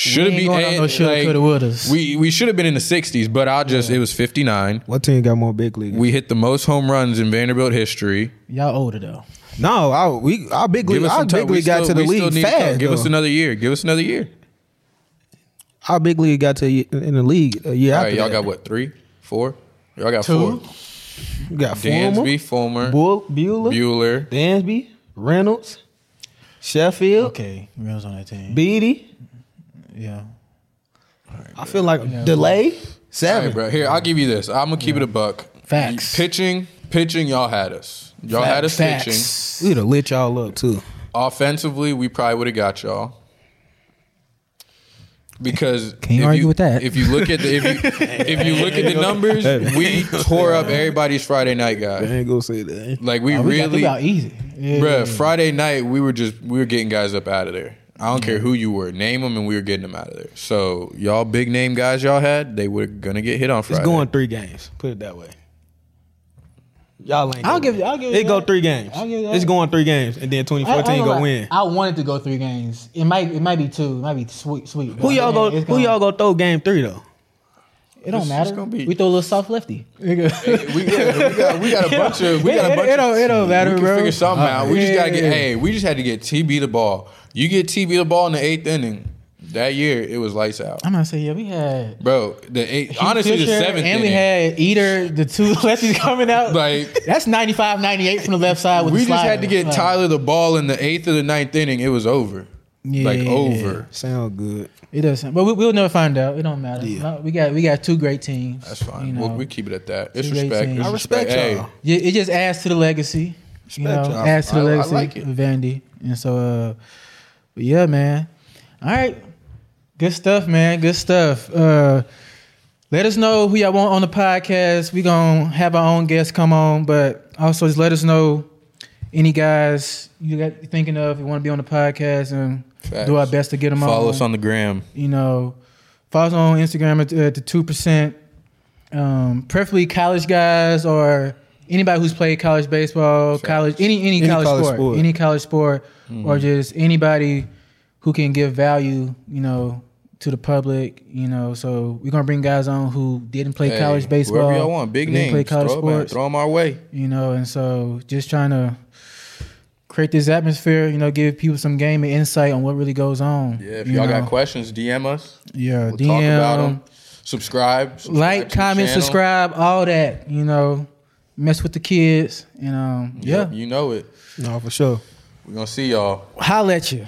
Should have ain't beat. no shoulda, coulda, wouldas. We we should have been in the 60s, but I'll just. It was 59. What team got more big league? We hit the most home runs in Vanderbilt history. Y'all older though. no, I, we our big league, our time. big league got still- to the we still league need to fast. Give us though. another year. Give us another year. Our big league got to in the league a year All after right, y'all that. got what? Three, four. Y'all got Two. four. We got Fulmer, Dansby, Fulmer, Bull, Buehler, Buehler. Dansby, Reynolds, Sheffield, Okay, Reynolds on that team. Beede. Yeah. I feel like delay seven. right, bro. Here, I'll give you this. I'm gonna keep it a buck. Facts. Pitching, pitching. Y'all had us. Y'all had us pitching. We'd have lit y'all up too. Offensively, we probably would have got y'all. Because Can't if argue you, with that. If you look at the if you, if you look at the numbers, we tore up everybody's Friday night I guy. ain't gonna say that. Like we Oh, we got, really, we got easy. Yeah. Bruh, Friday night we were just we were getting guys up out of there. I don't care who you were, name them, and we were getting them out of there. So y'all big name guys y'all had, they were gonna get hit on Friday. It's going three games. Put it that way. Y'all ain't. I'll give you- I'll give you It go that. three games. I'll give you that. It's going three games, and then I- I 2014 go gonna win. lie. I wanted to go three games. It might it might be two. It might be sweet sweet. Who y'all go? Who y'all go throw game three though? It don't matter. gonna be- we throw a little soft lefty. we, got, we got we got a bunch of we got a It- bunch it don't- of, it don't matter, we can bro. figure something Uh, out. We just gotta get yeah. hey, we just had to get TB the ball. You get TB the ball in the eighth inning. That year it was lights out. I'm gonna say yeah. We had Bro, the eight honestly the seventh and we inning. had Eder, the two lefties coming out. like That's 95, 98 from the left side with we the just had to get Like, Tyler the ball in the eighth or the ninth inning. It was over. Like over. Sound good. It doesn't, but we, we'll never find out. It don't matter. Yeah. No, we got we got two great teams. That's fine. You know, we'll, we keep it at that. It's respect. It's I respect Hey, y'all. Yeah, it just adds to the legacy. you know, y'all. adds to the I- I legacy like it. of Vandy. And so, uh, but yeah, man. All right, good stuff, man. Good stuff. Uh, let us know who y'all want on the podcast. We gonna have our own guests come on, but also just let us know any guys you got thinking of. You want to be on the podcast and Facts. do our best to get them on. Follow us on the gram. you know, follow us on Instagram at, at the two percent. Um, preferably college guys or anybody who's played college baseball, college any any, Any college, college sport, sport. any college sport, or just anybody who can give value. You know, to the public, you know. So we're gonna bring guys on who didn't play Hey, college baseball. Whoever y'all want, big who didn't names. play college throw, 'em at- sports. throw 'em our way. you know, and so just trying to create this atmosphere, you know, give people some game and insight on what really goes on. Yeah, if you y'all know. got questions, DM us. yeah, We'll DM, talk about them. Subscribe, subscribe like, comment, subscribe, all that, you know, mess with the kids, and um, Yep, yeah, you know it. No, for sure. We're gonna see y'all. holla at you.